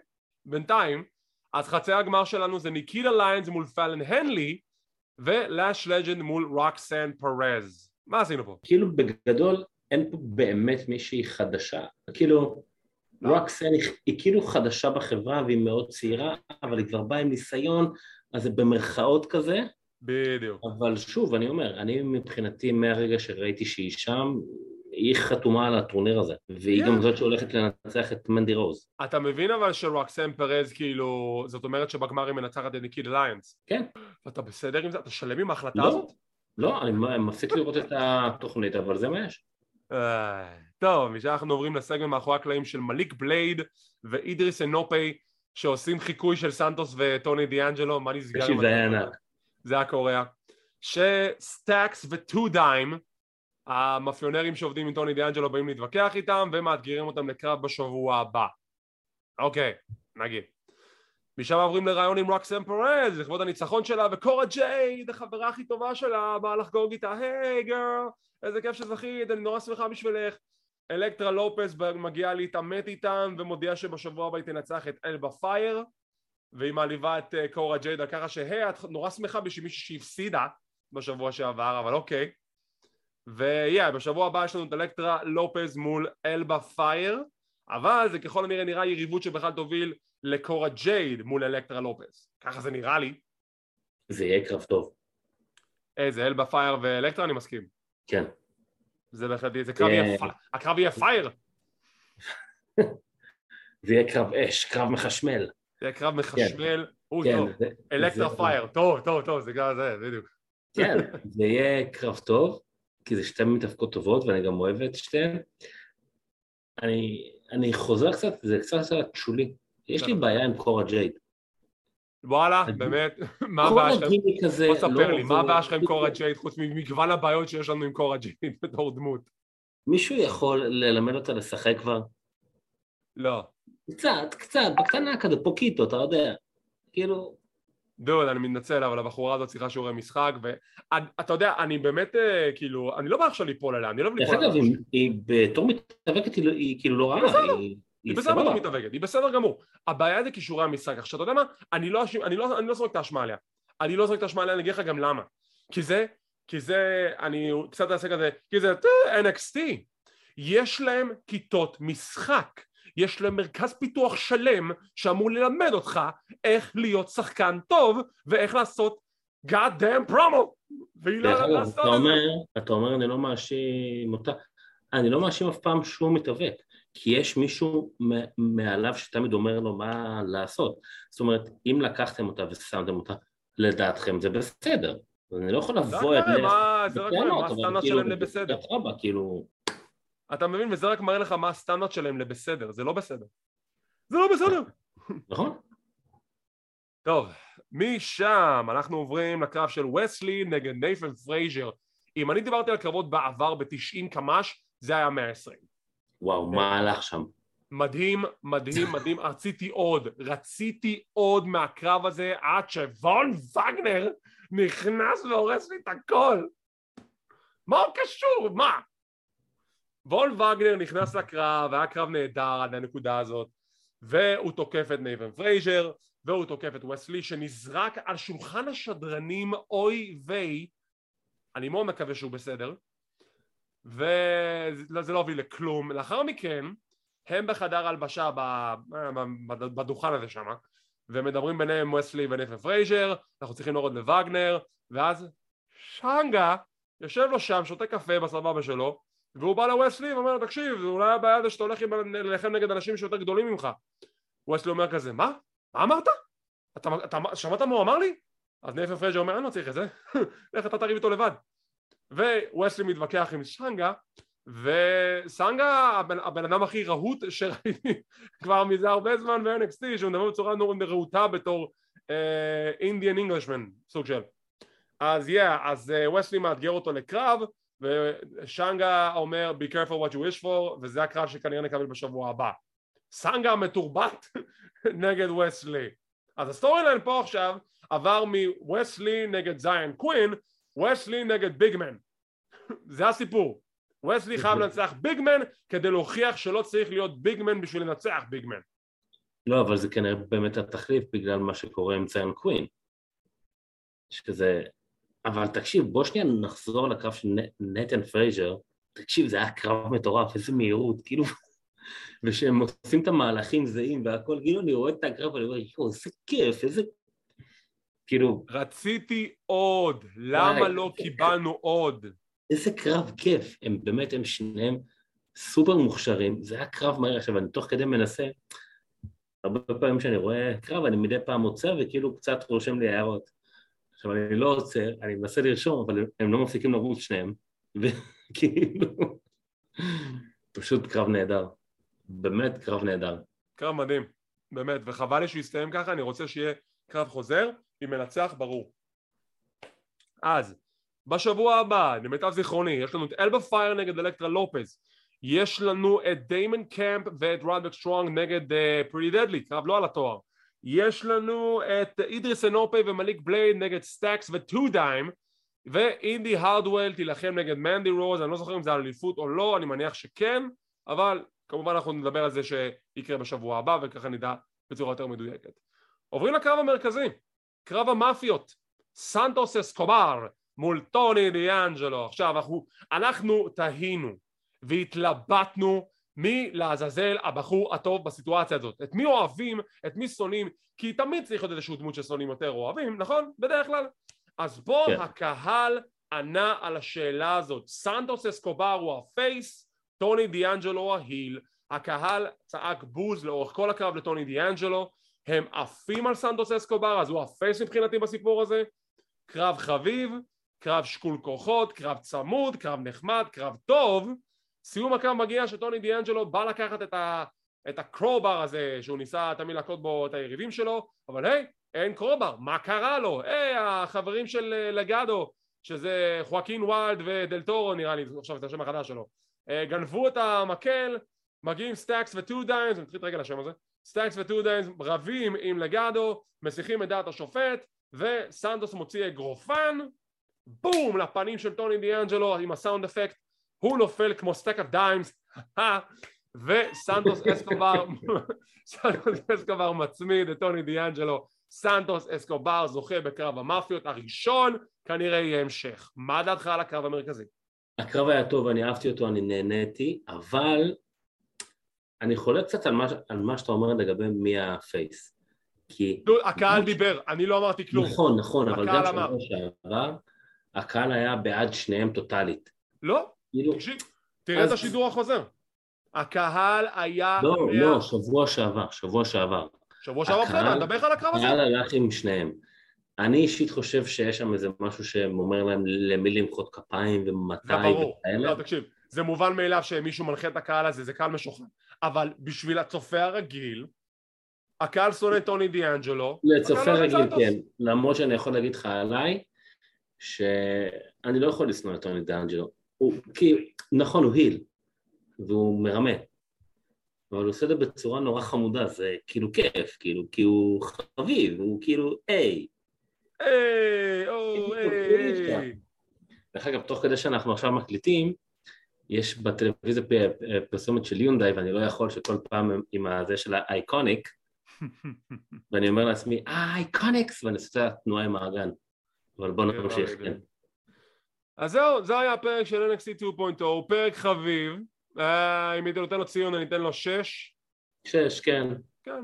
בינתיים, אז חצי הגמר שלנו זה ניקיטה ליינס מול פאלן הנלי ולאש לג'נד מול רוקסן פרז. מה עשינו פה? כאילו בגדול אין פה באמת מישהי חדשה, כאילו רוקסן היא, היא כאילו חדשה בחברה והיא מאוד צעירה, אבל היא כבר באה עם ניסיון, אז זה במרכאות כזה. בדיוק. אבל שוב, אני אומר, אני מבחינתי מהרגע שראיתי שהיא שם, היא חתומה על הטורניר הזה, והיא כן. גם זאת שהולכת לנצח את מנדי רוז. אתה מבין אבל שרוקסן פרז כאילו, זאת אומרת שבגמר היא מנצחת את ניקיטה ליינס. כן. ואתה בסדר עם זה? אתה שלם עם ההחלטה לא, הזאת? לא, אני מפסיק לראות את התוכנית, אבל זה מה יש. אה, טוב, משם אנחנו עוברים לסגמנט מאחורי הקלעים של מליק בלייד ואידריס אנופי שעושים חיקוי של סנטוס וטוני דיאנג'לו, מה נסגר? זה היה? ענק. זה היה קורע. שסטאקס וטו דיים, המאפיונרים שעובדים עם טוני דיאנג'לו באים להתווכח איתם ומאתגרים אותם לקרב בשבוע הבא. אוקיי, נגיד. משם עוברים לריאיון עם רוקסן פרז לכבוד הניצחון שלה וקורה ג'ייד החברה הכי טובה שלה באה לחגוג איתה hey girl איזה כיף שזכית אני נורא שמחה בשבילך אלקטרה לופס מגיעה להתעמת איתם ומודיעה שבשבוע הבא היא תנצח את אלבה פייר והיא מעליבה את אה, קורה ג'ייד על ככה שהיי, את נורא שמחה בשביל מישהי שהפסידה בשבוע שעבר אבל אוקיי ויהיה בשבוע הבא יש לנו את אלקטרה לופז מול אלבה פייר אבל זה ככל הנראה נראה יריבות שבכלל תוביל לקורה ג'ייד מול אלקטרה לופז. ככה זה נראה לי. זה יהיה קרב טוב. איזה אלבה פייר ואלקטרה אני מסכים. כן. זה בהחלט יהיה, זה קרב אה, יהיה פ- הקרב יהיה פייר. זה יהיה קרב אש, קרב מחשמל. זה יהיה קרב מחשמל. אוי כן. טוב. אלקטרה פייר. טוב טוב טוב זה גם זה בדיוק. כן, זה יהיה קרב טוב, כי זה שתי מתאבקות טובות ואני גם אוהב את שתיהן. אני, אני חוזר קצת, זה קצת קצת שולי. יש לי בעיה עם קורה ג'ייד. וואלה באמת מה הבעיה שלכם בוא תספר לא לי מה עובר. הבעיה שלך עם קורה ג'ייד חוץ ממגוון הבעיות שיש לנו עם קורה ג'ייד בתור דמות מישהו יכול ללמד אותה לשחק כבר? לא קצת, קצת, בקטנה כזה, poquito, אתה יודע. כאילו, דוד, אני מתנצל, אבל הבחורה הזאת צריכה שיעורי משחק, ואתה יודע, אני באמת, אה, כאילו, אני לא בא עכשיו ליפול עליה, אני לא דרך ליפול אגב, עליה. היא- היא בתור מתאבקת היא לא- כאילו לא רעה. היא- היא היא בסדר סבבה. מתאבקת, היא בסדר גמור. הבעיה זה כישורי המשחק. עכשיו, אתה יודע מה? לא לא- אני לא זורק את האשמה עליה. אני לא זורק את האשמה עליה, אני אגיד לך גם למה. כי זה כי זה, אני קצת אעשה כזה, כי זה NXT, יש להם כיתות משחק, יש להם מרכז פיתוח שלם שאמור ללמד אותך איך להיות שחקן טוב ואיך לעשות God damn promo. והיא לא יודעת לעשות את זה. אתה אומר אני לא מאשים אותה, אני לא מאשים אף פעם שום מתאבק כי יש מישהו מעליו שתמיד אומר לו מה לעשות. זאת אומרת אם לקחתם אותה ושמתם אותה לדעתכם זה בסדר. אני לא יכול לבוא את זה רק מה הסטנדרט כאילו, שלהם לבסדר. כאילו אתה מבין וזה רק מראה לך מה הסטנדרט שלהם לבסדר זה לא בסדר. זה לא בסדר. נכון. טוב משם אנחנו עוברים לקרב של וסלי נגד נייפן פרייזר. אם אני דיברתי על קרבות בעבר ב-90 קמ"ש זה היה 120 וואו מה הלך שם? מדהים, מדהים, מדהים, רציתי עוד, רציתי עוד מהקרב הזה עד שוון וגנר נכנס והורס לי את הכל. מה הוא קשור? מה? וון וגנר נכנס לקרב, היה קרב נהדר עד הנקודה הזאת והוא תוקף את נייתן פרייזר והוא תוקף את וסלי שנזרק על שולחן השדרנים אוי ויי. אני מאוד מקווה שהוא בסדר. וזה לא הוביל לכלום. לאחר מכן הם בחדר הלבשה בדוכן הזה שם ומדברים ביניהם ווסלי ונייתן פרייזר אנחנו צריכים להראות לווגנר ואז סנגה יושב לו שם שותה קפה בסבבה שלו והוא בא לווסלי ואומר לו תקשיב אולי הבעיה זה שאתה הולך להילחם נגד אנשים שיותר גדולים ממך וסלי אומר כזה מה? מה אמרת? אתה, אתה שמעת מה הוא אמר לי? אז נייתן פרייזר אומר אני לא צריך את זה לך אתה תריב איתו לבד וווסלי מתווכח עם סנגה וסנגה הבן, הבן אדם הכי רהוט שראיתי כבר מזה הרבה זמן ב-NXT שהוא מדבר בצורה נורא רהוטה בתור Indian uh, Englishman סוג של אז יא yeah, אז ווסלי uh, מאתגר אותו לקרב וסנגה אומר be careful what you wish for וזה הקרב שכנראה נקבל בשבוע הבא. סנגה מתורבת נגד וסלי. אז ה storyline פה עכשיו עבר מווסלי נגד זיין קווין וסלי נגד big man זה הסיפור. וסלי חייב לנצח big man כדי להוכיח שלא צריך להיות big man בשביל לנצח big man לא אבל זה כנראה באמת התחליף בגלל מה שקורה עם זיון קווין שזה אבל תקשיב בוא שנייה נחזור לקרב של נייתן פרייזר. תקשיב זה היה קרב מטורף איזה מהירות כאילו ושהם עושים את המהלכים זהים והכל כאילו אני רואה את הקרב ואני אומר יואו איזה כיף איזה כאילו רציתי עוד למה לא קיבלנו עוד? איזה קרב כיף, הם באמת, הם שניהם סופר מוכשרים, זה היה קרב מהר. עכשיו, אני תוך כדי מנסה, הרבה פעמים שאני רואה קרב, אני מדי פעם עוצר וכאילו קצת רושם לי הערות. עכשיו, אני לא עוצר, אני מנסה לרשום, אבל הם לא מפסיקים לרוץ שניהם, וכאילו, פשוט קרב נהדר, באמת קרב נהדר. קרב מדהים, באמת, וחבל לי שהוא יסתיים ככה, אני רוצה שיהיה קרב חוזר עם מנצח ברור. אז, בשבוע הבא, למיטב זיכרוני, יש לנו את אלבה פייר נגד אלקטרה לופז יש לנו את דיימון קמפ ואת רודריק סטרונג נגד פריטי uh, דדלי, קרב לא על התואר יש לנו את אידריס אנופי ומליק בלייד נגד סטאקס וטו דיימס ואינדי הרדוול תילחם נגד מנדי רוז, אני לא זוכר אם זה על אליפות או לא, אני מניח שכן אבל כמובן אנחנו נדבר על זה שיקרה בשבוע הבא וככה נדע בצורה יותר מדויקת. עוברים לקרב המרכזי, קרב המאפיות סנטוס אסקובר מול טוני דיאנג'לו. עכשיו אנחנו, אנחנו תהינו והתלבטנו מי לעזאזל הבחור הטוב בסיטואציה הזאת? את מי אוהבים, את מי שונאים? כי תמיד צריך להיות איזשהו דמות ששונאים יותר אוהבים, נכון? בדרך כלל. אז פה כן. הקהל ענה על השאלה הזאת. סנטוס אסקובר הוא ה face טוני דיאנג'לו הוא ה heel. הקהל צעק בוז לאורך כל הקרב לטוני דיאנג'לו. הם עפים על סנטוס אסקובר אז הוא ה face מבחינתי בסיפור הזה. קרב חביב קרב שקול כוחות, קרב צמוד, קרב נחמד, קרב טוב סיום הקרב מגיע שטוני דיאנג'לו בא לקחת את, ה, את ה crowbar הזה שהוא ניסה תמיד להכות בו את היריבים שלו אבל היי אין crowbar מה קרה לו? היי החברים של אה, לגאדו שזה חואקין ויילד ודל טורו נראה לי עכשיו את השם החדש שלו. אה, גנבו את המקל מגיעים סטאקס וטו דיימס אני מתחיל רגע לשם הזה. סטאקס וטו דיימס רבים עם לגאדו מסיחים את דעת השופט וסנטוס מוציא אגרופן בום לפנים של טוני דיאנג'לו עם ה sound effect הוא נופל כמו stack of dimes וסנטוס אסקובר סנטוס אסקובר מצמיד את טוני דיאנג'לו סנטוס אסקובר זוכה בקרב המאפיות הראשון, כנראה יהיה המשך. מה דעתך על הקרב המרכזי? הקרב היה טוב, אני אהבתי אותו, אני נהניתי, אבל אני חולק קצת על מה, על מה שאתה אומר לגבי מי ה face. כי... נו, הקהל דיבר, אני לא אמרתי כלום. נכון, נכון, אבל גם. שבוע שעבר, הקהל היה בעד שניהם טוטאלית. לא, תקשיב, תראה את השידור החוזר. הקהל היה... לא, מאה- לא, שבוע שעבר, שבוע שעבר. שבוע שעבר הקהל- בסדר, אני מדבר לך על הקרב הזה. הקהל הלך עם שניהם. אני אישית חושב שיש שם איזה משהו שאומר להם למי למחוא כפיים ומתי זה ברור. וכאלה. לא, תקשיב, זה מובן מאליו שמישהו מנחה את הקהל הזה, זה קהל משוחרר. אבל בשביל הצופה הרגיל, הקהל שונא את טוני דיאנג'לו. לצופה לא רגיל. כן. למרות שאני יכול להגיד לך עליי, שאני לא יכול לשנוא את טוני דאנג'לו. הוא, כי, נכון, הוא היל, והוא מרמה. אבל הוא עושה את זה בצורה נורא חמודה, זה כאילו כיף, כאילו, כי הוא חביב, הוא כאילו, היי. היי, או, היי. דרך אגב, תוך כדי שאנחנו עכשיו מקליטים, יש בטלוויזיה פרסומת של יונדאי, ואני לא יכול שכל פעם עם הזה של האייקוניק, ואני אומר לעצמי, אה, אייקוניקס, ואני עושה את התנועה עם האגן. אבל בוא נמשיך, כן. אז זהו, זה היה הפרק של NXT 2.0, פרק חביב. אה, אם הייתי נותן לו ציון אני אתן לו שש. שש, כן. כן.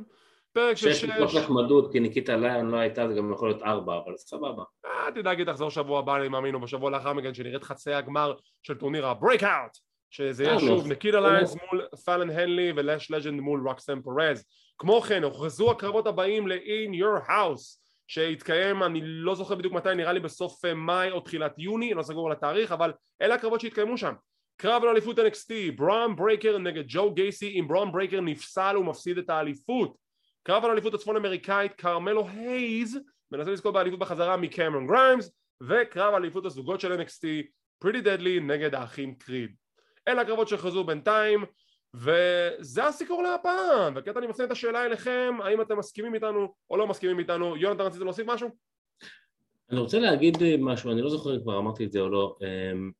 פרק של שש שש. מתוך נחמדות, כי ניקיטה ליון לא הייתה, זה גם יכול להיות ארבע, אבל סבבה. אה, תדאג היא תחזור שבוע הבא, אני מאמין, או בשבוע לאחר מכן, שנראה את חצי הגמר של טורניר ה Breakout, שזה יהיה אה, שוב. ניקיטה ליינס מול פאלון הנלי ולאש לג'נד מול רוקסן פרז. כמו כן, הוכרזו הקרבות הבאים ל-In Your House, שהתקיים, אני לא זוכר בדיוק מתי, נראה לי בסוף אה, מאי או תחילת יוני, לא סגור על התאריך, אבל אלה הקרבות שהתקיימו שם. קרב על אליפות NXT, ברון ברייקר נגד ג'ו גייסי, אם ברון ברייקר נפסל הוא מפסיד את האליפות. קרב על אליפות הצפון אמריקאית, קרמלו הייז מנסה לזכות באליפות בחזרה מקמרון גריימס וקרב על אליפות הזוגות של NXT פריטי דדלי נגד האחים קריד אלה הקרבות שהוכרזו בינתיים וזה הסיקור להפעם וכעת אני מפנה את השאלה אליכם האם אתם מסכימים איתנו או לא מסכימים איתנו יונתן רצית להוסיף משהו? אני רוצה להגיד משהו, אני לא זוכר אם כבר אמרתי את זה או לא. אמ,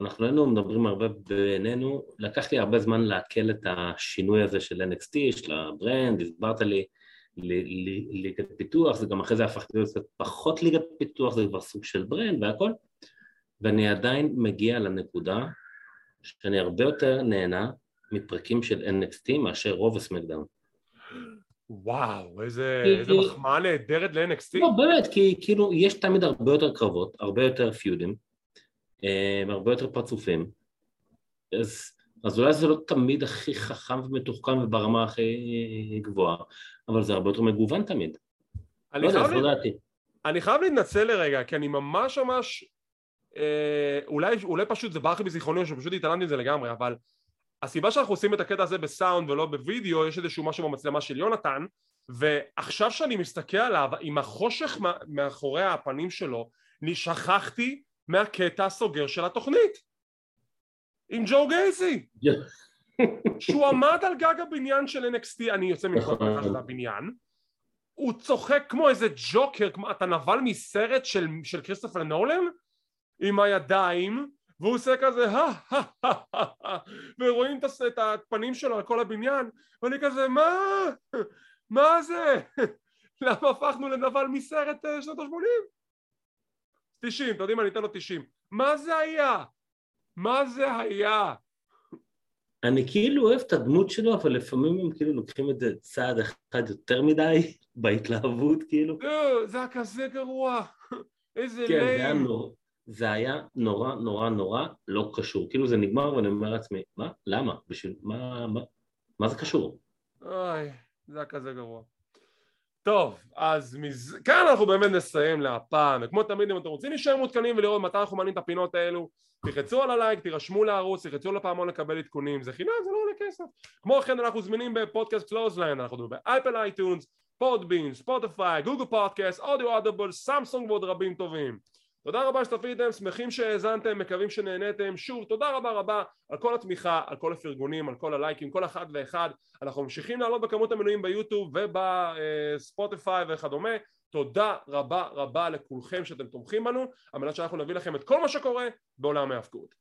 אנחנו היינו מדברים הרבה בינינו, לקח לי הרבה זמן לעכל את השינוי הזה של NXT, של ה brand, הסברת לי ליגת פיתוח, זה גם אחרי זה הפך להיות קצת פחות ליגת פיתוח, זה כבר סוג של ברנד והכל, ואני עדיין מגיע לנקודה שאני הרבה יותר נהנה מפרקים של NXT מאשר רוב הסמקדאון. וואו איזה, כי- איזה מחמאה נהדרת ל-NXT לא, באמת, כי כאילו יש תמיד הרבה יותר קרבות, הרבה יותר פיודים, אה, הרבה יותר פרצופים, אז, אז אולי זה לא תמיד הכי חכם ומתוחכם וברמה הכי גבוהה, אבל זה הרבה יותר מגוון תמיד. אני לא יודע, חייב זו דעתי. אני חייב להתנצל לרגע, כי אני ממש ממש... אה, אולי, אולי פשוט זה ברח לי מזיכרוני, או שפשוט התעלמתי מזה לגמרי, אבל הסיבה שאנחנו עושים את הקטע הזה בסאונד ולא בווידאו, יש איזשהו משהו במצלמה של יונתן, ועכשיו שאני מסתכל עליו, עם החושך מאחורי הפנים שלו, אני שכחתי מהקטע הסוגר של התוכנית. עם ג'ו גייסי. שהוא עמד על גג הבניין של NXT, אני יוצא מנקודת נכון. הנחה שזה הבניין, הוא צוחק כמו איזה ג'וקר, כמו אתה נבל מסרט של, של כריסטופר נולן עם הידיים והוא עושה כזה הא הא הא ורואים את הפנים שלו על כל הבניין ואני כזה מה? מה זה? למה הפכנו לנבל מסרט אה, שנות ה-80? 90, אתם יודעים מה? אני אתן לו 90 מה זה היה? מה זה היה? אני כאילו אוהב את הדמות שלו, אבל לפעמים הם כאילו לוקחים את זה צעד אחד יותר מדי, בהתלהבות כאילו. לא, זה היה כזה גרוע איזה כן, זה היה נורא, זה היה נורא נורא נורא לא קשור. כאילו זה נגמר ואני אומר לעצמי, מה? למה? בשביל מה? מה? מה זה קשור? אוי, זה היה כזה גרוע. טוב, אז מז... כאן אנחנו באמת נסיים להפעם, וכמו תמיד אם אתם רוצים להישאר מעודכנים ולראות מתי אנחנו מעלים את הפינות האלו, תלחצו על הלייק, תירשמו לערוץ, תלחצו לפעמון לקבל עדכונים, זה חינם, זה לא עולה כסף. כמו כן אנחנו זמינים בפודקאסט קלוזליין, אנחנו באפל אייטיונס, פודבין, ספוטיפיי, גוגל פודקאסט, אודיו אדבול, סמסונג ועוד רבים טובים. תודה רבה שצפיתם, שמחים שהאזנתם, מקווים שנהניתם, שוב תודה רבה רבה על כל התמיכה, על כל הפרגונים, על כל הלייקים, כל אחד ואחד, אנחנו ממשיכים לעלות בכמות המנויים ביוטיוב ובספוטיפיי וכדומה, תודה רבה רבה לכולכם שאתם תומכים בנו, על מנת שאנחנו נביא לכם את כל מה שקורה בעולם ההאבקות.